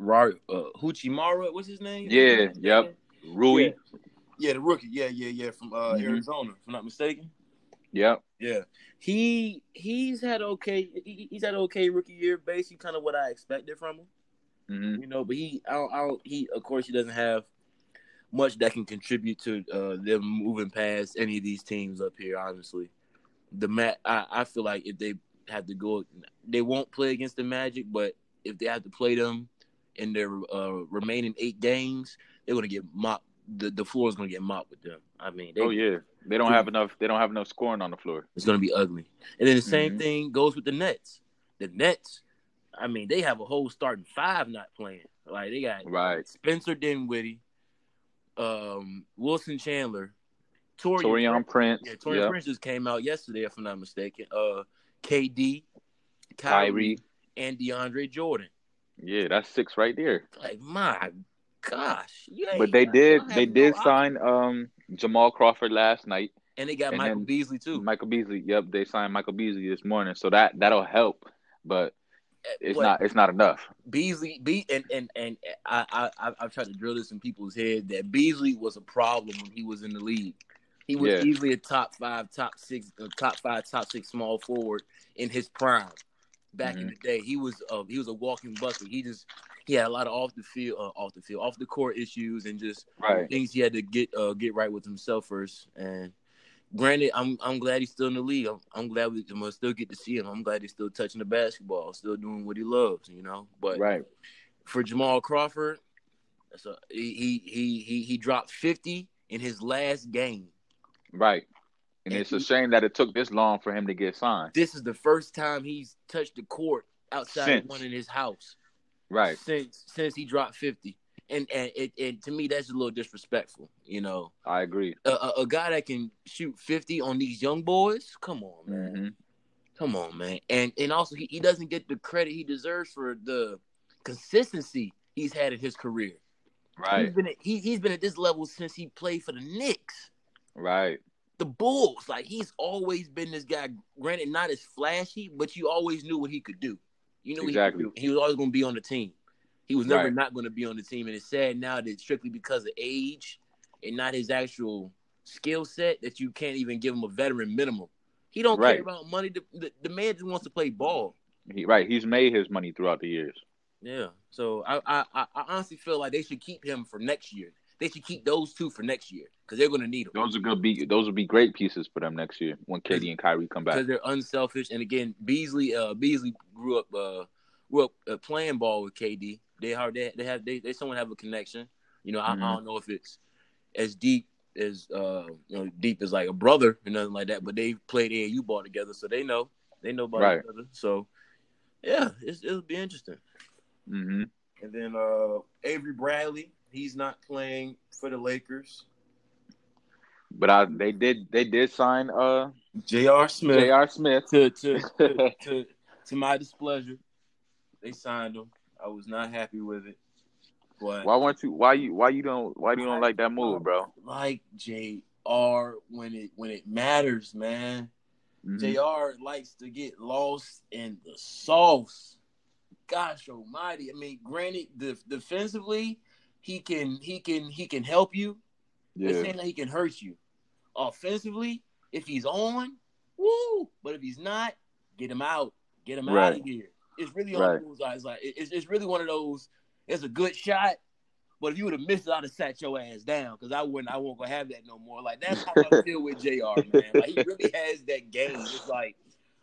Rar, uh, Hachimura, what's his name? Yeah, yep. Rui. Yeah. Yeah, the rookie. Yeah, yeah, yeah, from uh, Mhm. Arizona, if I'm not mistaken. Yep. Yeah, he he's had okay. He, he's had okay rookie year, basically kind of what I expected from him. hmm You know, but he, I don't, I don't, he, of course, he doesn't have much that can contribute to uh, them moving past any of these teams up here. Honestly, the mat, I, I feel like if they have to go. They won't play against the Magic, but if they have to play them in their uh, remaining eight games, they're gonna get mopped. The the floor is gonna get mopped with them. I mean, they, oh yeah, they don't have enough. They don't have enough scoring on the floor. It's gonna be ugly. And then the same Mhm. thing goes with the Nets. The Nets, I mean, they have a whole starting five not playing. Like they got Right. Spencer Dinwiddie, um, Wilson Chandler, Taurean, Taurean Prince. Yeah, Taurean yeah. Prince just came out yesterday, if I'm not mistaken. Uh, KD, Kyrie, Kyrie. and DeAndre Jordan. Yeah, that's six right there. Like my gosh, But they did they did option. sign um Jamal Crawford last night. and they got and Michael Beasley too. Michael Beasley. Yep, they signed Michael Beasley this morning, so that that'll help. But it's But not. It's not enough. Beasley, Be and and and I I I've tried to drill this in people's head that Beasley was a problem when he was in the league. He was Yeah. easily a top five, top six, top five, top six small forward in his prime. Back in Mhm. the day, he was uh, he was a walking bucket. He just he had a lot of off the field, uh, off the field, off the court issues, and just Right. things he had to get uh, get right with himself first. And granted, I'm I'm glad he's still in the league. I'm, I'm glad we will still get to see him. I'm glad he's still touching the basketball, still doing what he loves. You know, but Right. for Jamal Crawford, that's a, he he he he dropped 50 in his last game. Right. And And it's a shame that it took this long for him to get signed. This is the first time he's touched the court outside Since. of one in his house Right. since since he dropped 50. And and it, it to me that's a little disrespectful. You know, I agree. a, a, a guy that can shoot 50 on these young boys. Come on, man. hmm Come on, man. And and also he, he doesn't get the credit he deserves for the consistency he's had in his career. He's Right. been at, he, he's been at this level since he played for the Knicks. Right. The Bulls. Like he's always been this guy. Granted, not as flashy, but you always knew what he could do. You what Exactly. He, he was always going to be on the team. He was never Right. not going to be on the team, and it's sad now that strictly because of age and not his actual skill set that you can't even give him a veteran minimum. He don't Right. care about money. The, the, the man just wants to play ball. He, right. He's made his money throughout the years. Yeah. So I I I honestly feel like they should keep him for next year. They should keep those two for next year because they're going to need them. Those are good. Be those would be great pieces for them next year when KD and Kyrie come back. because they're unselfish. And again, Beasley, uh, Beasley grew up, uh, grew up uh, playing ball with KD. They hard, they, they have, they, they somewhat have a connection. You know, I, Mhm. I don't know if it's as deep as, uh, you know, deep as like a brother or nothing like that. But they played AAU ball together, so they know, they know about Right. each other. So, yeah, it's, it'll be interesting. hmm And then uh, Avery Bradley, he's not playing for the Lakers. But I, they did they did sign uh J.R. Smith. J.R. Smith. to to, to to to my displeasure. They signed him. I was not happy with it. But Why weren't you? Why you? Why you don't? Why you don't like that move, bro? like JR when it when it matters, man. Mhm. JR likes to get lost in the sauce. Gosh almighty. I mean, granted, the, defensively, he can he can he can help you. It's Yeah, saying that he can hurt you. Offensively, if he's on, woo. But if he's not, get him out. Get him out of here. It's really on Right. those guys. Like it's, it's really one of those. It's a good shot, but if you would have missed it, I'd have sat your ass down because I wouldn't. I won't gonna have that no more. Like that's how I feel with Jr. Man, like he really has that game. It's like,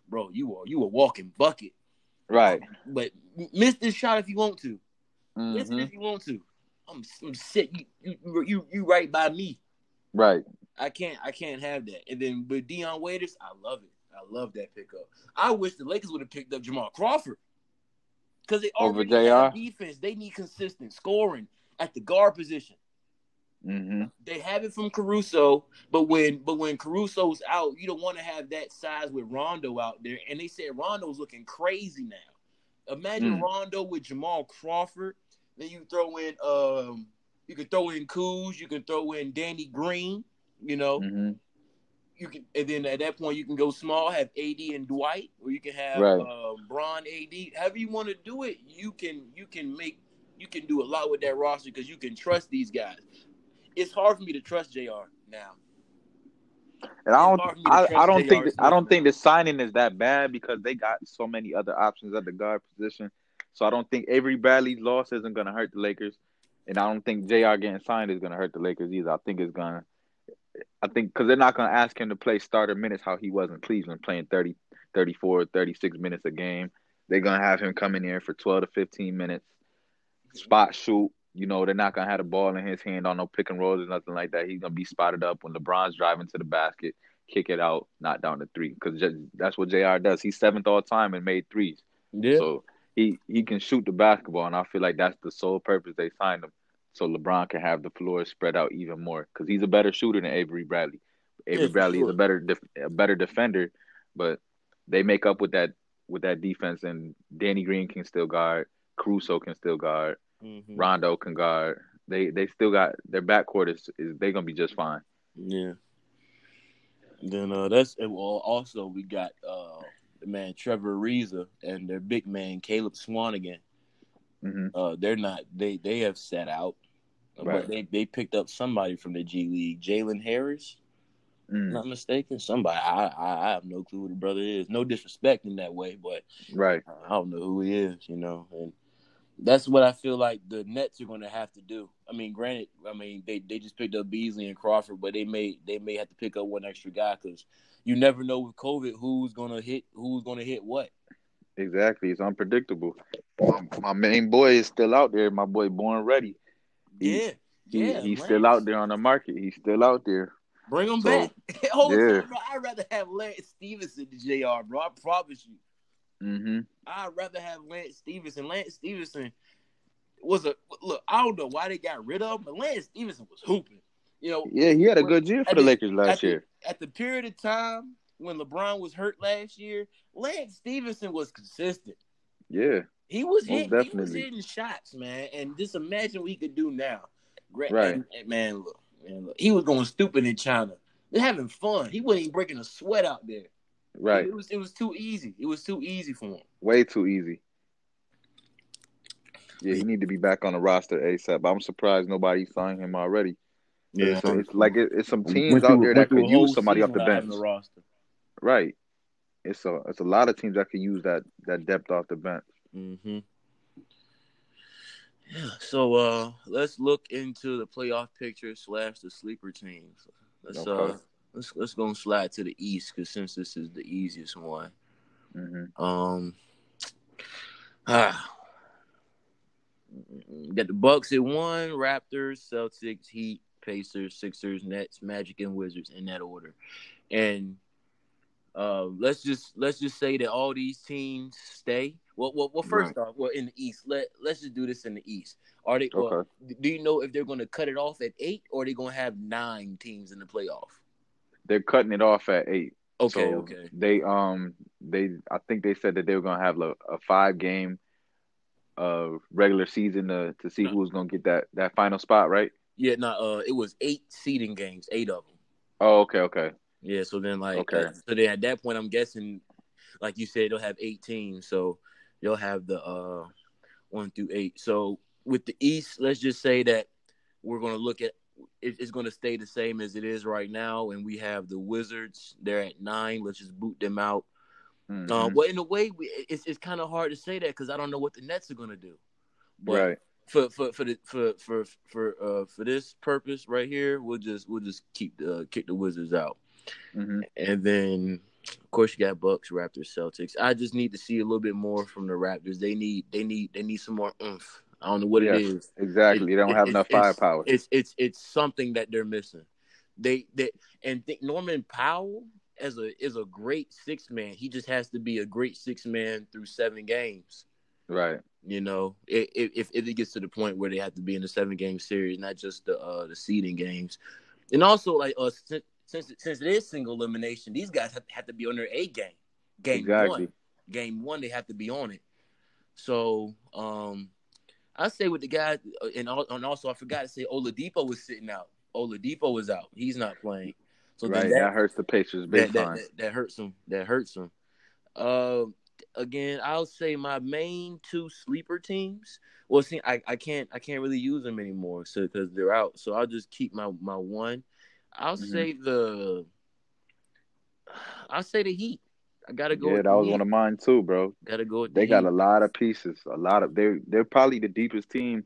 bro, you are you a walking bucket. right. But miss this shot if you want to. Miss it if mm-hmm. you want to. I'm, I'm sick. You, you you you right by me. Right. I can't I can't have that. And then with Dion Waiters, I love it. I love that pickup. I wish the Lakers would have picked up Jamal Crawford. Because they already have defense. They need consistent scoring at the guard position. hmm They have it from Caruso, but when but when Caruso's out, you don't want to have that size with Rondo out there. And they said Rondo's looking crazy now. Imagine Mm. Rondo with Jamal Crawford. Then you throw in um you can throw in Kuz, you can throw in Danny Green, you know hmm you can, and then at that point you can go small, have AD and Dwight, or you can have Right. uh, Bron, AD. However you want to do it, you can you can make you can do a lot with that roster because you can trust these guys. It's hard for me to trust Jr. now. And I It's hard for don't. I, I don't think. I don't think the signing is that bad because they got so many other options at the guard position. So I don't think Avery Bradley's loss isn't going to hurt the Lakers, and I don't think Jr. getting signed is going to hurt the Lakers either. I think it's going to. I think because they're not going to ask him to play starter minutes how he was in Cleveland, playing 30, 34, 36 minutes a game. They're gonna have him come in here for 12 to 15 minutes, spot shoot. You know, they're not gonna have the ball in his hand on no pick and rolls or nothing like that. He's gonna be spotted up when LeBron's driving to the basket, kick it out, not down the three. Because that's what Jr. does. He's seventh all time and made threes. Yeah. So he he can shoot the basketball, and I feel like that's the sole purpose they signed him. So LeBron can have the floor spread out even more because he's a better shooter than Avery Bradley. Avery Yeah, Bradley sure. is a better def- a better defender, but they make up with that with that defense. And Danny Green can still guard. Caruso can still guard. Mhm. Rondo can guard. They they still got their backcourt is, is they gonna be just fine. Yeah. Then uh that's well also we got uh man Trevor Ariza and their big man Caleb Swanigan. hmm Uh they're not they they have sat out. Uh, Right. But they, they picked up somebody from the G League, Jalen Harris, Mm, not mistaken. Somebody I, I I have no clue who the brother is. No disrespect in that way, but right. I don't know who he is, you know. And that's what I feel like the Nets are going to have to do. I mean, granted, I mean they, they just picked up Beasley and Crawford, but they may they may have to pick up one extra guy because you never know with COVID who's going to hit who's to hit what. Exactly. It's unpredictable. My, my main boy is still out there. My boy Born Ready. Yeah, He, yeah, he's still out there on the market. He's still out there. Bring him So, back. Yeah. bro. I'd rather have Lance Stephenson than Jr. Bro, I promise you. Mm-hmm. I'd rather have Lance Stephenson. Lance Stephenson was a look. I don't know why they got rid of him, but Lance Stephenson was hooping. You know, Yeah, he had a good year for the the- Lakers last at the- year. at the period of time when LeBron was hurt last year, Lance Stephenson was consistent. Yeah, He was hitting, he was definitely. hitting shots, man. And just imagine what he could do now. Great, Right. and- and man, look, man, look, he was going stupid in China. They're having fun. He wasn't even breaking a sweat out there. right. It was it was too easy. It was too easy for him. Way too easy. Yeah, he need to be back on the roster ASAP. I'm surprised nobody signed him already. It's, it's like it, it's some teams Went out through- there that could use somebody off the season not having bench. a roster. Right. It's a it's a lot of teams that could use that that depth off the bench. Mm-hmm. Yeah. So uh let's look into the playoff picture slash the sleeper teams. Let's Okay. uh let's let's go and slide to the east because since this is the easiest one. hmm Um ah got the Bucks at one, Raptors, Celtics, Heat, Pacers, Sixers, Nets, Magic, and Wizards in that order. And uh, let's just let's just say that all these teams stay. Well, well, well first off, well in the East, let let's just do this in the East. Are they? Well, Okay. do you know if they're going to cut it off at eight, or are they going to have nine teams in the playoff? They're cutting it off at eight. Okay, So okay. They um they I think they said that they were gonna have a, a five game uh regular season to to see No. who was gonna get that that final spot, right? Yeah, no, uh, it was eight seeding games, eight of them. Oh, okay, okay. Yeah, so then like Okay. so then at that point I'm guessing like you said they'll have 18 so they'll have the uh 1 through 8. So with the East, let's just say that we're going to look at it, it's going to stay the same as it is right now and we have the Wizards they're at 9, let's just boot them out. Mhm. Uh, well in a way we, it's it's kind of hard to say that cuz I don't know what the Nets are going to do. But right. For for for the for for for uh for this purpose right here, we'll just we'll just keep the kick the Wizards out. hmm And then, of course, you got Bucks, Raptors, Celtics. I just need to see a little bit more from the Raptors. They need, they need, they need some more oomph. I don't know what Yeah, it is. Exactly. It- they don't have it- enough it's- firepower. It's, it's, it's something that they're missing. They, they, and think Norman Powell as a is a great six man. He just has to be a great six man through seven games. right. You know, if, if if it gets to the point where they have to be in the seven game series, not just the uh the seeding games, and also like uh since since, since it is single elimination, these guys have, have to be on their A game. Game Exactly. one, game one, they have to be on it. So um, I say with the guys, uh, and, and also I forgot to say Oladipo was sitting out. Oladipo was out; he's not playing. So right. that, That, hurts the Pacers big that, time. that, that hurts him. That hurts him. Uh, again, I'll say my main two sleeper teams. Well, see, I, I can't I can't really use them anymore, so because they're out. So I'll just keep my my one. I'll Mhm. say the. I'll say the Heat. I gotta go. yeah, that the was Heat. one of mine too, bro. Gotta go. With They the got Heat. a lot of pieces. A lot of they're they're probably the deepest team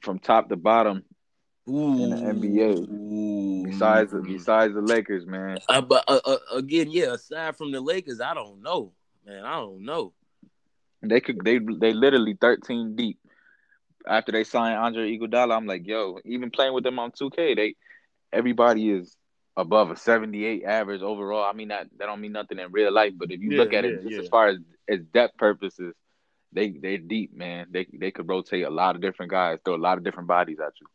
from top to bottom. Ooh, in the NBA. Ooh, Besides, mm-hmm. besides the Lakers, man. Uh, but uh, uh, again, yeah. Aside from the Lakers, I don't know, man. I don't know. They could. They they literally thirteen deep. After they signed Andre Iguodala, I'm like, yo. Even playing with them on 2K, they everybody is above a 78 average overall. I mean that that don't mean nothing in real life, but if you yeah, look at yeah, it just yeah. as far as as depth purposes, they they're deep, man. They they could rotate a lot of different guys, throw a lot of different bodies at you.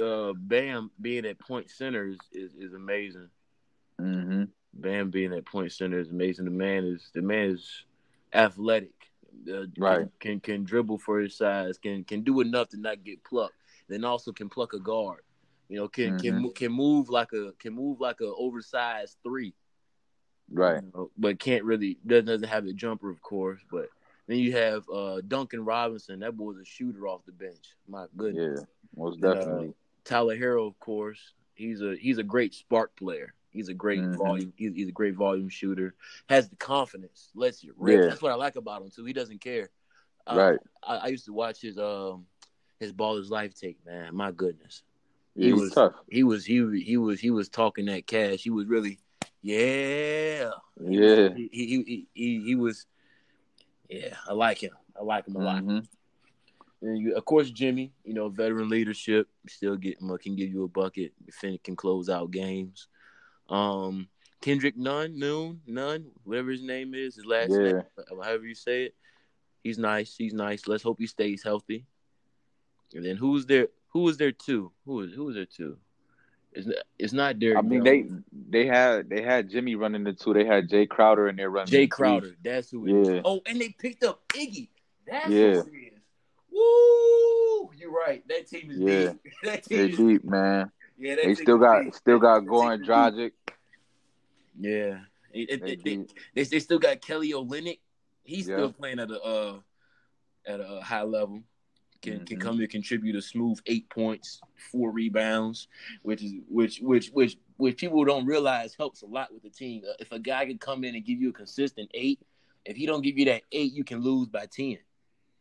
Uh, Bam being at point center is is, is amazing. Mm-hmm. Bam being at point center is amazing. The man is the man is athletic. Uh, right. Can, can, dribble for his size. Can can do enough to not get plucked. Then also can pluck a guard. You know, can mm-hmm. can can move like a can move like a oversized three. Right. You know, but can't really doesn't doesn't have the jumper, of course. But then you have uh, Duncan Robinson. That boy's a shooter off the bench. My goodness. Yeah, most definitely. And, uh, Tyler Herro, of course. He's a he's a great spark player. He's a great mm-hmm. volume. He's, he's, a great volume shooter. Has the confidence. Lets you rip. Yeah. That's what I like about him too. He doesn't care. Uh, right. I, I, used to watch his um his Ballislife tape. Man, my goodness. He was tough. He was he he was he was talking that cash. He was really, yeah, yeah. He he he, he, he was, yeah. I like him. I like him a lot. Mm-hmm. And you, of course, Jimmy. You know, veteran leadership. Still get can give you a bucket. Defend can close out games. Um, Kendrick Nunn, Noon, Nunn, whatever his name is, his last yeah. name, however you say it. He's nice. He's nice. Let's hope he stays healthy. And then who's there? Who was there too? Who was who was there too? It's not, it's not Derrick. I mean, they they had they had Jimmy running the two. They had Jae Crowder and they're running. Jae Crowder, that's who. It yeah. Is. Oh, and they picked up Iggy. That's yeah. is. Woo! You're right. That team is yeah. deep. that team they're is deep, man. Yeah, they still got deep. still got Goran Dragic. Yeah, it, it, they, they, they, still got Kelly Olynyk. He's yeah. still playing at a uh, at a high level can mm-hmm. can come to contribute a smooth eight points, four rebounds, which is which which which which people don't realize helps a lot with the team. Uh, if a guy can come in and give you a consistent eight, if he don't give you that eight, you can lose by ten.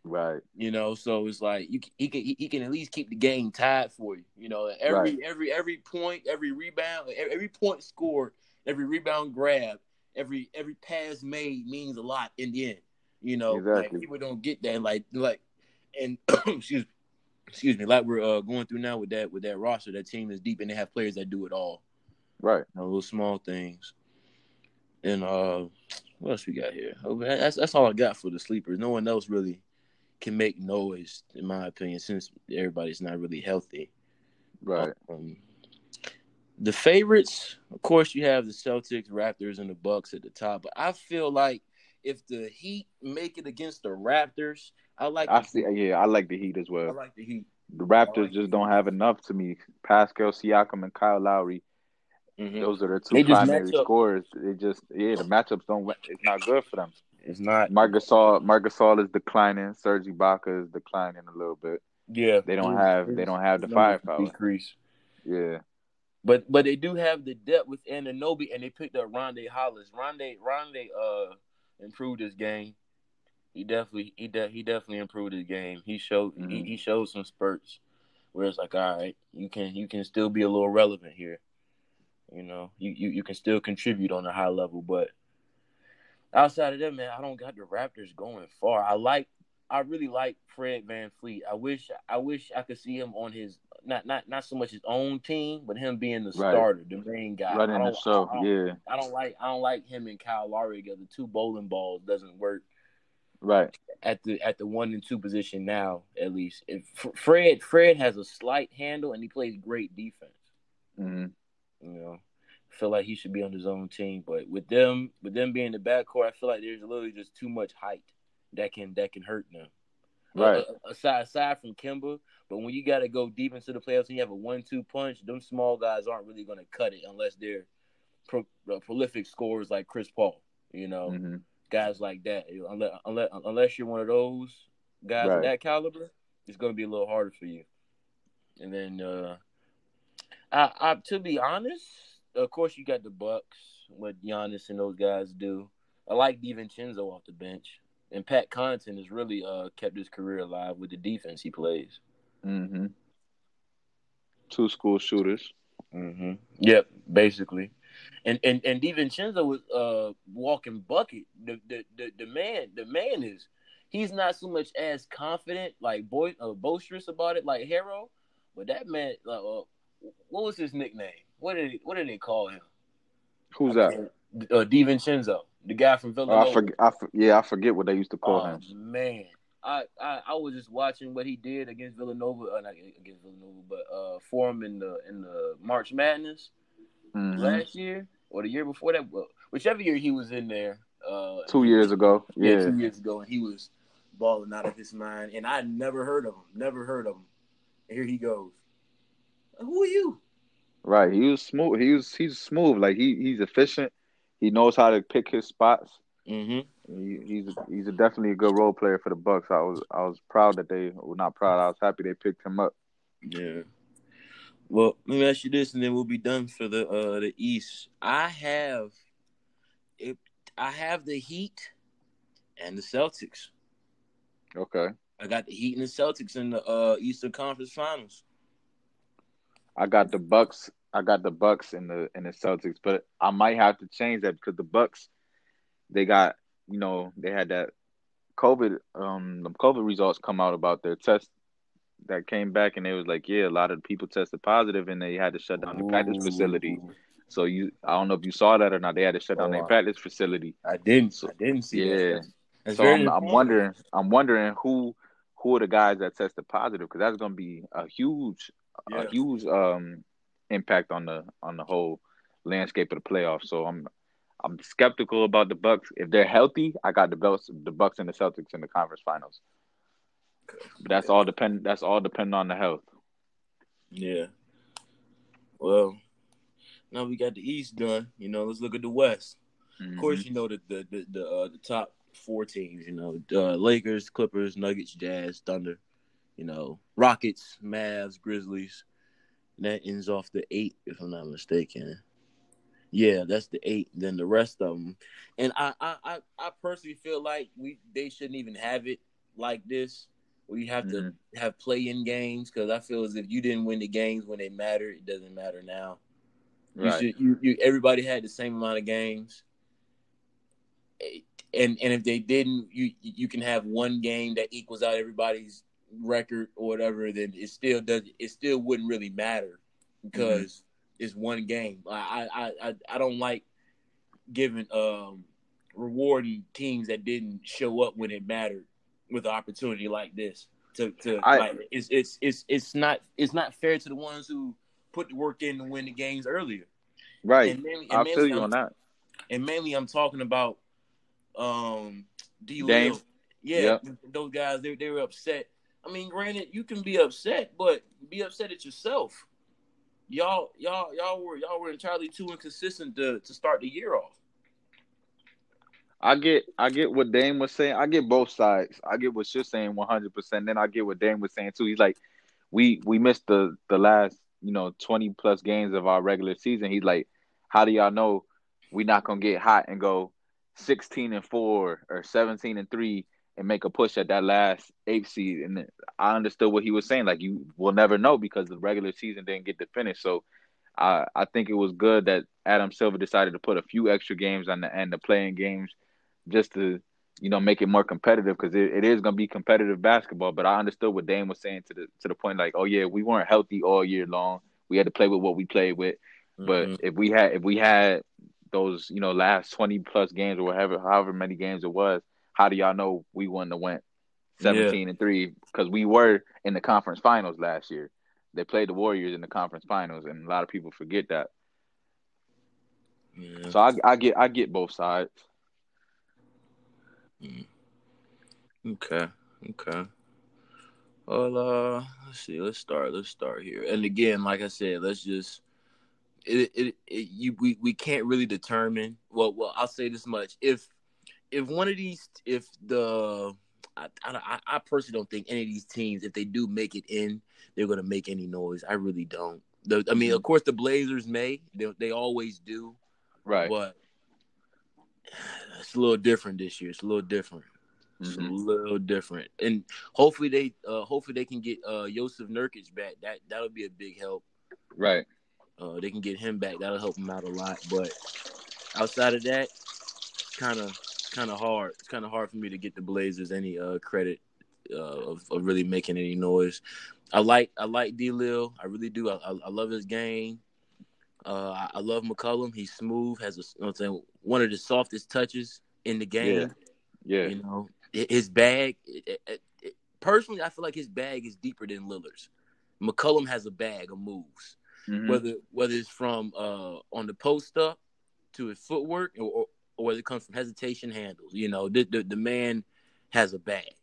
Right. You know, so it's like you he can he can at least keep the game tied for you. You know, every right. every every point, every rebound, every point scored, every rebound grab, every every pass made means a lot in the end. You know, exactly. like people don't get that. Like like and excuse me, excuse me, like we're uh, going through now with that with that roster, that team is deep and they have players that do it all. Right. You know, those small things. And uh what else we got here? Oh, that's that's all I got for the sleepers. No one else really can make noise, in my opinion, since everybody's not really healthy. Right. Um, the favorites, of course, you have the Celtics, Raptors, and the Bucks at the top. But I feel like if the Heat make it against the Raptors, I like. I see. Yeah, I like the Heat as well. I like the Heat. The Raptors like just don't have enough to me. Pascal Siakam and Kyle Lowry. Mm-hmm. Those are the two primary scorers. They just yeah, the matchups don't. It's not good for them. It's not. Marc Gasol, Marc Gasol is declining. Serge Ibaka is declining a little bit. Yeah, they don't have. They don't have the firepower. Decrease. Yeah. But but they do have the depth with Anunoby, and they picked up Rondae Hollis. Rondae Rondae uh improved his game he definitely he de- he definitely improved his game. He showed mm-hmm. he, he showed some spurts where it's like, all right, you can you can still be a little relevant here. You know, you, you, you can still contribute on a high level, but outside of that, man, I don't got the Raptors going far. I like I really like Fred VanVleet. I wish I wish I could see him on his not not not so much his own team, but him being the right. starter, the main guy. Running the show, I yeah. I don't like I don't like him and Kyle Lowry together. Two bowling balls doesn't work. Right. At the at the one and two position now, at least. If Fred Fred has a slight handle and he plays great defense. Mm-hmm. You know, feel like he should be on his own team. But with them with them being the backcourt, I feel like there's literally just too much height that can that can hurt them. Right. Uh, aside aside from Kemba, but when you got to go deep into the playoffs and you have a one-two punch, them small guys aren't really going to cut it unless they're pro, uh, prolific scorers like Chris Paul. You know, mm-hmm guys like that. Unless unless, unless you're one of those guys right. of that caliber, it's going to be a little harder for you. And then, uh, I, I to be honest, of course you got the Bucks, what Giannis and those guys do. I like DiVincenzo off the bench, and Pat Connaughton has really uh, kept his career alive with the defense he plays. Mm-hmm. Two school shooters. Mm-hmm. Yep, basically. And and and DiVincenzo was uh walking bucket. The, the the the man the man is he's not so much as confident like boy uh, boisterous about it like Herro, but that man uh, uh, what was his nickname? What did what did they call him? Who's that? Uh, DiVincenzo, the guy from Villanova. Oh, I forget. I for, yeah, I forget what they used to call oh, him. Man, I, I I was just watching what he did against Villanova, uh, not against Villanova, but uh, for him in the in the March Madness Mhm. last year or the year before that, well, whichever year he was in there. Uh, Two years ago. yeah, Yeah. two years ago, and he was balling out of his mind, and I never heard of him, never heard of him. And here he goes. Who are you? Right. He was smooth. He was he's smooth. Like he he's efficient. He knows how to pick his spots. Mm-hmm. He, he's he's a, definitely a good role player for the Bucks. I was I was proud that they well not proud. I was happy they picked him up. Yeah. Well, let me ask you this, and then we'll be done for the uh the East. I have it. I have the Heat and the Celtics. Okay. I got the Heat and the Celtics in the uh Eastern Conference Finals. I got the Bucks. I got the Bucks and the and the Celtics, but I might have to change that because the Bucks, they got you know they had that COVID um the COVID results come out about their test that came back and it was like yeah a lot of people tested positive and they had to shut down the practice facility. So you I don't know if you saw that or not. They had to shut down Oh, their practice facility. I didn't. I didn't see Yeah. that. So I'm, I'm wondering I'm wondering who who are the guys that tested positive because that's going to be a huge Yeah. a huge um impact on the on the whole landscape of the playoffs. So I'm I'm skeptical about the Bucks. If they're healthy, I got the Bucks the Bucks and the Celtics in the conference finals. But that's all depend that's all dependent on the health. Yeah. Well, now we got the East done. You know, let's look at the West. Of course, you know the the the the, uh, the top four teams. You know, uh, Lakers, Clippers, Nuggets, Jazz, Thunder. You know, Rockets, Mavs, Grizzlies. And that ends off the eight, if I'm not mistaken. Yeah, that's the eight. Then the rest of them, and I I I, I personally feel like we they shouldn't even have it like this. Where you have to mm-hmm. have play-in games because I feel as if you didn't win the games when they matter, it doesn't matter now. You Right. should you, you everybody had the same amount of games. And and if they didn't, you you can have one game that equals out everybody's record or whatever, then it still doesn't. it still wouldn't really matter because it's one game. I I I, I don't like giving um rewarding teams that didn't show up when it mattered with an opportunity like this. To to I- like it's it's it's it's not it's not fair to the ones who put the work in to win the games earlier. Right. And mainly, and I mainly feel you I'm- on that. and mainly I'm talking about um D. Lil. Yeah, Yep. those guys they they were upset. I mean, granted, you can be upset, but be upset at yourself. Y'all, y'all, y'all were y'all were entirely too inconsistent to to start the year off. I get I get what Dame was saying. I get both sides. I get what you're saying 100. percent Then I get what Dame was saying too. He's like, we we missed the the last you know 20 plus games of our regular season. He's like, how do y'all know we not gonna get hot and go 16 and four or 17 and three and make a push at that last eighth seed? And I understood what he was saying. Like you will never know because the regular season didn't get to finish. So. I, I think it was good that Adam Silver decided to put a few extra games on the end, the play-in games, just to you know make it more competitive because it, it is going to be competitive basketball. But I understood what Dame was saying to the to the point like, oh yeah, we weren't healthy all year long. We had to play with what we played with. But Mhm. if we had if we had those you know last twenty plus games or whatever however many games it was, how do y'all know we wouldn't have went seventeen and three because we were in the conference finals last year. They played the Warriors in the conference finals, and a lot of people forget that. Yeah. So I, I get I get both sides. Okay. Okay. Well, uh, let's see. Let's start. Let's start here. And again, like I said, let's just it, it, it you we, we can't really determine. Well, well, I'll say this much: if if one of these, if the I, I, I personally don't think any of these teams, if they do make it in, they're going to make any noise. I really don't. The, I mean, of course, the Blazers may. They, they always do. Right. But it's a little different this year. It's a little different. It's a Mhm. little different, and hopefully they, uh, hopefully they can get uh Joseph Nurkic back. That that'll be a big help. Right. Uh, they can get him back. That'll help him out a lot. But outside of that, kind of kind of hard. It's kind of hard for me to get the Blazers any uh, credit uh, of, of, really making any noise. I like I like D. Lil. I really do. I, I, love his game. Uh, I, I, love McCollum. He's smooth. Has a, you know I'm saying one of the softest touches in the game. Yeah. yeah. You know his bag. It, it, it, personally, I feel like his bag is deeper than Lillard's. McCollum has a bag of moves, mm-hmm. whether whether it's from uh, on the post up to his footwork or, or, whether it comes from hesitation handles. You know, the, the, the man has a bag.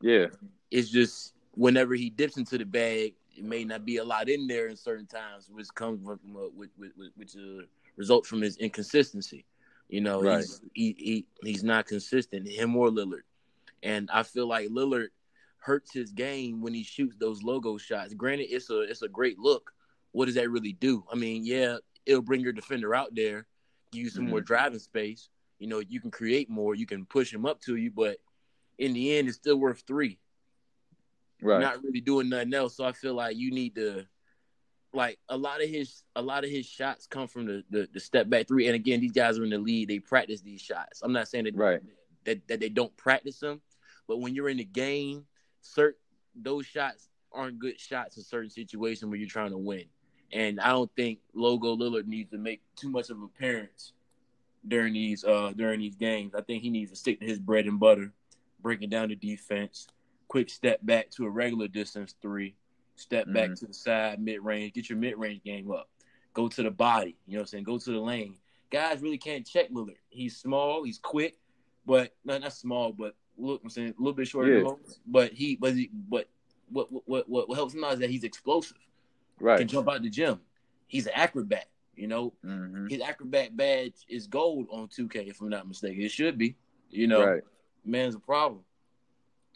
Yeah, it's just whenever he dips into the bag, it may not be a lot in there in certain times, which comes from uh, which, which, which uh, results from his inconsistency. You know, right. he's he, he he's not consistent. Him or Lillard, and I feel like Lillard hurts his game when he shoots those logo shots. Granted, it's a it's a great look. What does that really do? I mean, yeah, it'll bring your defender out there, give you some mm-hmm. more driving space. You know, you can create more, you can push him up to you, but in the end, it's still worth three. Right. Not really doing nothing else. So I feel like you need to like a lot of his a lot of his shots come from the, the, the step back three. And again, these guys are in the lead. They practice these shots. I'm not saying that right. that, that they don't practice them, but when you're in the game certain those shots aren't good shots in certain situations where you're trying to win. And I don't think Logo Lillard needs to make too much of appearance during these uh during these games. I think he needs to stick to his bread and butter, breaking down the defense, quick step back to a regular distance three, step mm-hmm. back to the side, mid range, get your mid range game up. Go to the body, you know what I'm saying? Go to the lane. Guys really can't check Lillard. He's small, he's quick, but not not small, but look, I'm saying a little bit shorter, yeah. but he, but he, but what, what what what helps him out is that he's explosive. Right, can jump out the gym. He's an acrobat. You know, mm-hmm. his acrobat badge is gold on 2K, if I'm not mistaken. It should be. You know, right. man's a problem.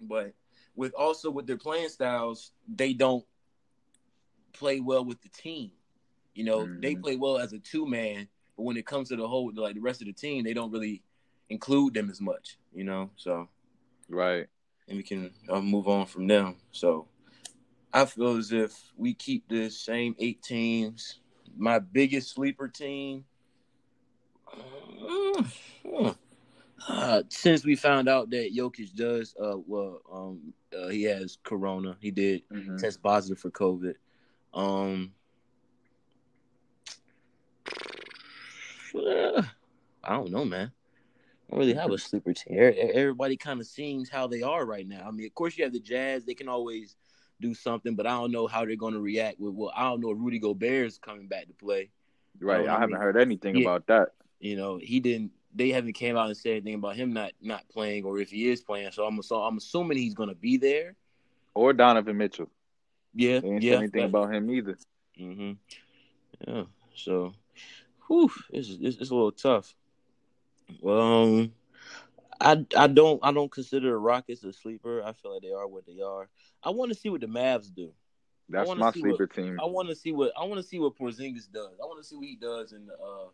But with also with their playing styles, they don't play well with the team. You know, mm-hmm. they play well as a two man, but when it comes to the whole like the rest of the team, they don't really include them as much. You know, so Right. And we can uh, move on from them. So I feel as if we keep the same eight teams. My biggest sleeper team. Uh, uh, since we found out that Jokic does, uh, well, um, uh, he has Corona. He did mm-hmm. test positive for COVID. Um, I don't know, man I don't really have a sleeper team. Everybody kind of seems how they are right now. I mean, of course, you have the Jazz; they can always do something, but I don't know how they're going to react with. Well, I don't know if Rudy Gobert is coming back to play. Right, I, I haven't mean? heard anything he, about that. You know, he didn't. They haven't came out and said anything about him not not playing, or if he is playing. So I'm so I'm assuming he's going to be there. Or Donovan Mitchell. Yeah, they yeah. anything about him either. Mm-hmm. Yeah. So, whew, it's, it's it's a little tough. Um, I I don't I don't consider the Rockets a sleeper. I feel like they are what they are. I want to see what the Mavs do. That's my sleeper what, team. I want to see what I want to see what Porzingis does. I want to see what he does in the uh,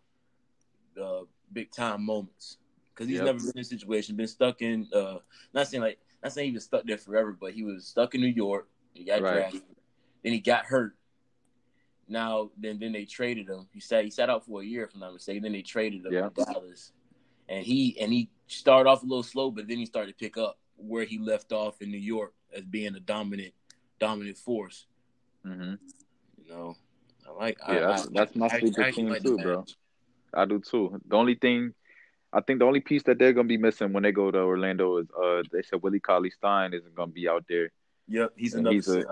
the big time moments because he's yep. never been in a situation, been stuck in. Uh, not saying like not saying he was stuck there forever, but he was stuck in New York. He got right. drafted, then he got hurt. Now then, then they traded him. He sat he sat out for a year, if I'm not mistaken. Then they traded him yep. to Dallas and he and he started off a little slow, but then he started to pick up where he left off in New York as being a dominant dominant force. Mm-hmm. You know, I like. Yeah, I, that's, I, that's my sleeper team like too, bro. I do too. The only thing, I think, the only piece that they're gonna be missing when they go to Orlando is, uh, they said Willie Cauley Stein isn't gonna be out there. Yep, he's another. He's a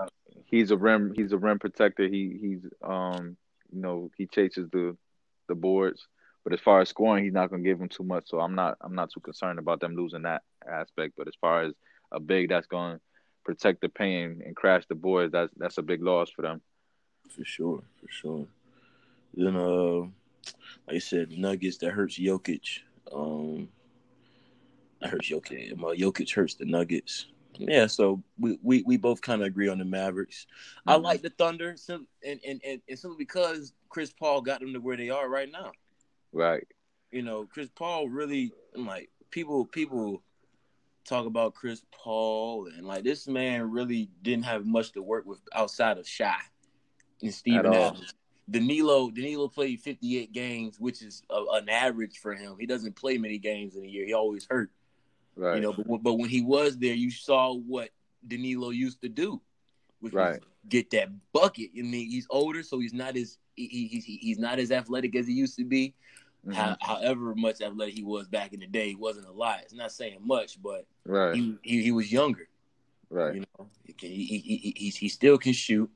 he's a rim. He's a rim protector. He he's um you know he chases the the boards. But as far as scoring, he's not going to give them too much. So I'm not I'm not too concerned about them losing that aspect. But as far as a big that's going to protect the pain and crash the boards, that's that's a big loss for them. For sure, for sure. Then uh, like I said, Nuggets that hurts Jokic. Um, that hurts Jokic. My Jokic hurts the Nuggets. Yeah, so we, we, we both kind of agree on the Mavericks. Mm-hmm. I like the Thunder, and, and, and, and simply because Chris Paul got them to where they are right now. Right. You know, Chris Paul really like people people talk about Chris Paul and like this man really didn't have much to work with outside of Shai and Steven Adams. Danilo Danilo played 58 games, which is a, an average for him. He doesn't play many games in a year. He always hurt. Right. You know, but but when he was there, you saw what Danilo used to do, which Right. was get that bucket. I mean, he's older, so he's not as he, he, he's he's not as athletic as he used to be. Mhm. How, however much athletic he was back in the day, he wasn't a lot. It's not saying much, but Right. he he, he was younger. right. You know, he, he, he, he, still can shoot.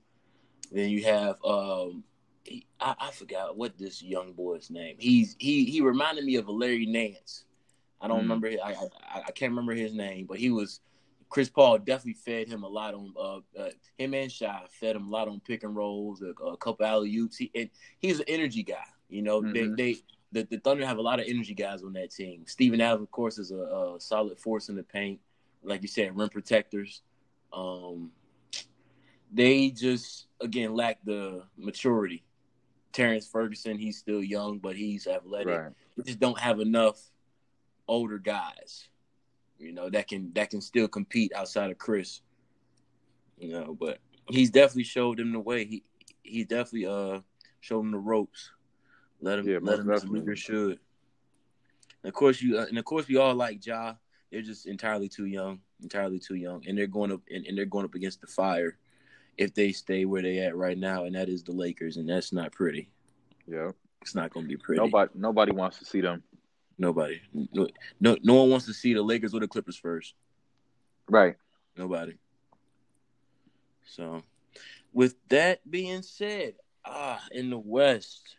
Then you have um, he, I, I forgot what this young boy's name. He's he he reminded me of a Larry Nance. I don't Mm. remember. I, I I can't remember his name, but he was. Chris Paul definitely fed him a lot on uh, uh him and Shai fed him a lot on pick and rolls, a, a couple alley oops. He and he's an energy guy. You know, Mhm. they they the, the Thunder have a lot of energy guys on that team. Steven Adams, of course, is a, a solid force in the paint. Like you said, rim protectors. Um, they just again lack the maturity. Terrance Ferguson, he's still young, but he's athletic. Right. We just don't have enough older guys, you know, that can that can still compete outside of Chris. You know, but he's definitely showed them the way. He he definitely uh showed them the ropes. Let him Yeah, let him definitely. should. And of course you and of course we all like Ja. They're just entirely too young, entirely too young, and they're going up and, and they're going up against the fire if they stay where they at right now, and that is the Lakers, and that's not pretty. Yeah. It's not going to be pretty. Nobody nobody wants to see them. Nobody. No, no, no one wants to see the Lakers or the Clippers first. Right. Nobody. So, with that being said, ah, in the West,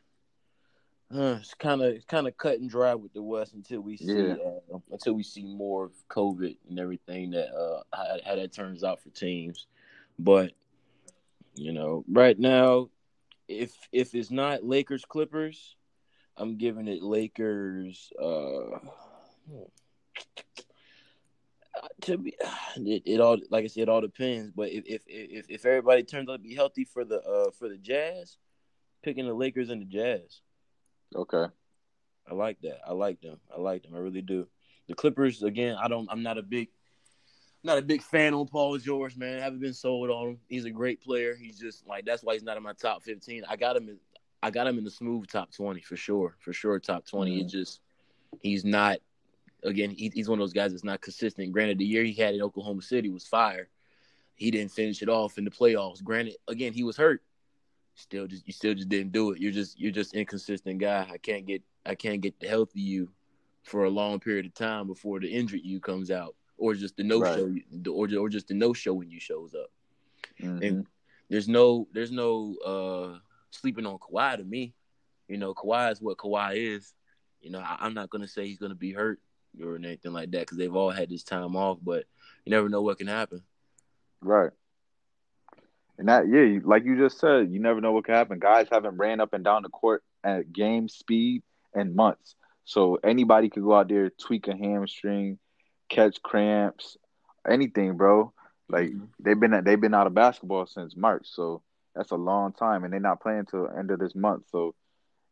uh, it's kind of it's kind of cut and dry with the West until we see Yeah. uh, until we see more of COVID and everything that uh how, how that turns out for teams. But you know, right now, if if it's not Lakers Clippers, I'm giving it Lakers. Uh, to be, it, it all like I said, it all depends. But if if if, if everybody turns out to be healthy for the uh for the Jazz, picking the Lakers and the Jazz. Okay. I like that. I like them. I like them. I really do. The Clippers again. I don't. I'm not a big, not a big fan on Paul George, man. I haven't been sold on him. He's a great player. He's just like that's why he's not in my top 15. I got him. In, I got him in the smooth top 20 for sure. For sure, top 20. It mm-hmm. just he's not. Again, he, he's one of those guys that's not consistent. Granted, the year he had in Oklahoma City was fire. He didn't finish it off in the playoffs. Granted, again, he was hurt. Still, just you still just didn't do it. You're just you're just inconsistent guy. I can't get I can't get the healthy you for a long period of time before the injured you comes out, or just the no show, or or just the no show when you shows up. Mhm. And there's no there's no uh sleeping on Kawhi to me. You know, Kawhi is what Kawhi is. You know, I, I'm not gonna say he's gonna be hurt or anything like that because they've all had this time off, but you never know what can happen. Right. And that, yeah, like you just said, you never know what could happen. Guys haven't ran up and down the court at game speed in months. So anybody could go out there, tweak a hamstring, catch cramps, anything, bro. Like Mhm. they've been they've been out of basketball since March, so that's a long time, and they're not playing till the end of this month. So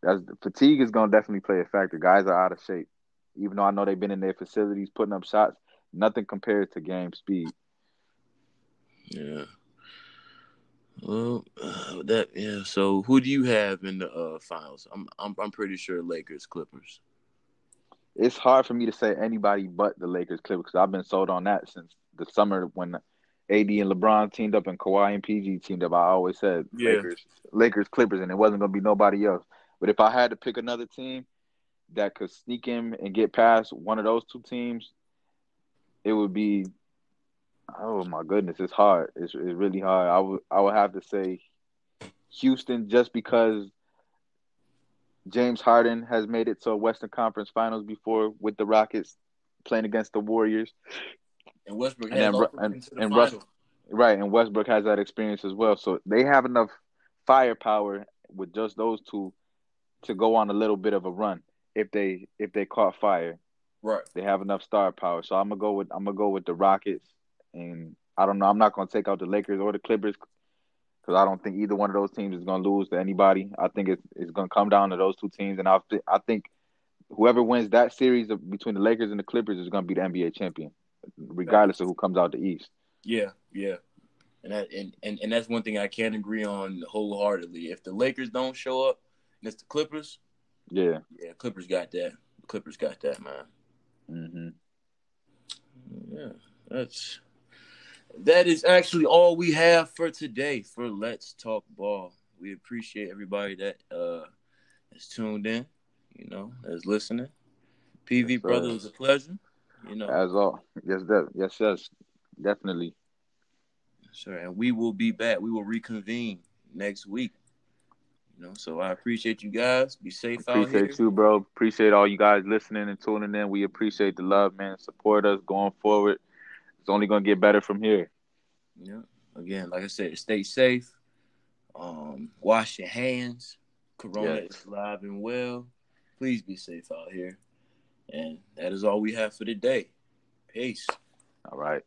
that's fatigue is gonna definitely play a factor. Guys are out of shape, even though I know they've been in their facilities putting up shots. Nothing compares to game speed. Yeah. Well, uh, that yeah. So who do you have in the uh, finals? I'm I'm I'm pretty sure Lakers Clippers. it's hard for me to say anybody but the Lakers Clippers because I've been sold on that since the summer when AD and LeBron teamed up and Kawhi and PG teamed up. I always said Yeah. Lakers, Lakers Clippers, and it wasn't gonna be nobody else. But if I had to pick another team that could sneak in and get past one of those two teams, it would be. Oh my goodness, it's hard. It's it's really hard. I would I would have to say Houston just because James Harden has made it to a Western Conference Finals before with the Rockets playing against the Warriors. And Westbrook And has then and- and. Russ- Right, and Westbrook has that experience as well. So they have enough firepower with just those two to go on a little bit of a run if they if they caught fire. right. They have enough star power. So I'm gonna go with I'm gonna go with the Rockets and I don't know. I'm not gonna take out the Lakers or the Clippers because I don't think either one of those teams is gonna lose to anybody. I think it's it's gonna come down to those two teams, and I I think whoever wins that series of, between the Lakers and the Clippers is gonna be the NBA champion, regardless of who comes out the East. Yeah, yeah. And that and, and, and that's one thing I can't agree on wholeheartedly. If the Lakers don't show up and it's the Clippers, Yeah. yeah, Clippers got that. Clippers got that, man. Mm-hmm. Yeah, that's that is actually all we have for today for Let's Talk Ball. We appreciate everybody that uh is tuned in, you know, that's listening. PV Yes, brother, it was a pleasure. You know, As all. Yes, that. Yes, yes. Definitely. sure. And we will be back. We will reconvene next week. You know, so I appreciate you guys. Be safe out here. Appreciate you, bro. Appreciate all you guys listening and tuning in. We appreciate the love, man. Support us going forward. It's only gonna get better from here. Yeah. Again, like I said, stay safe. Um, wash your hands. Corona Yes. is alive and well. Please be safe out here. And that is all we have for today. Peace. All right.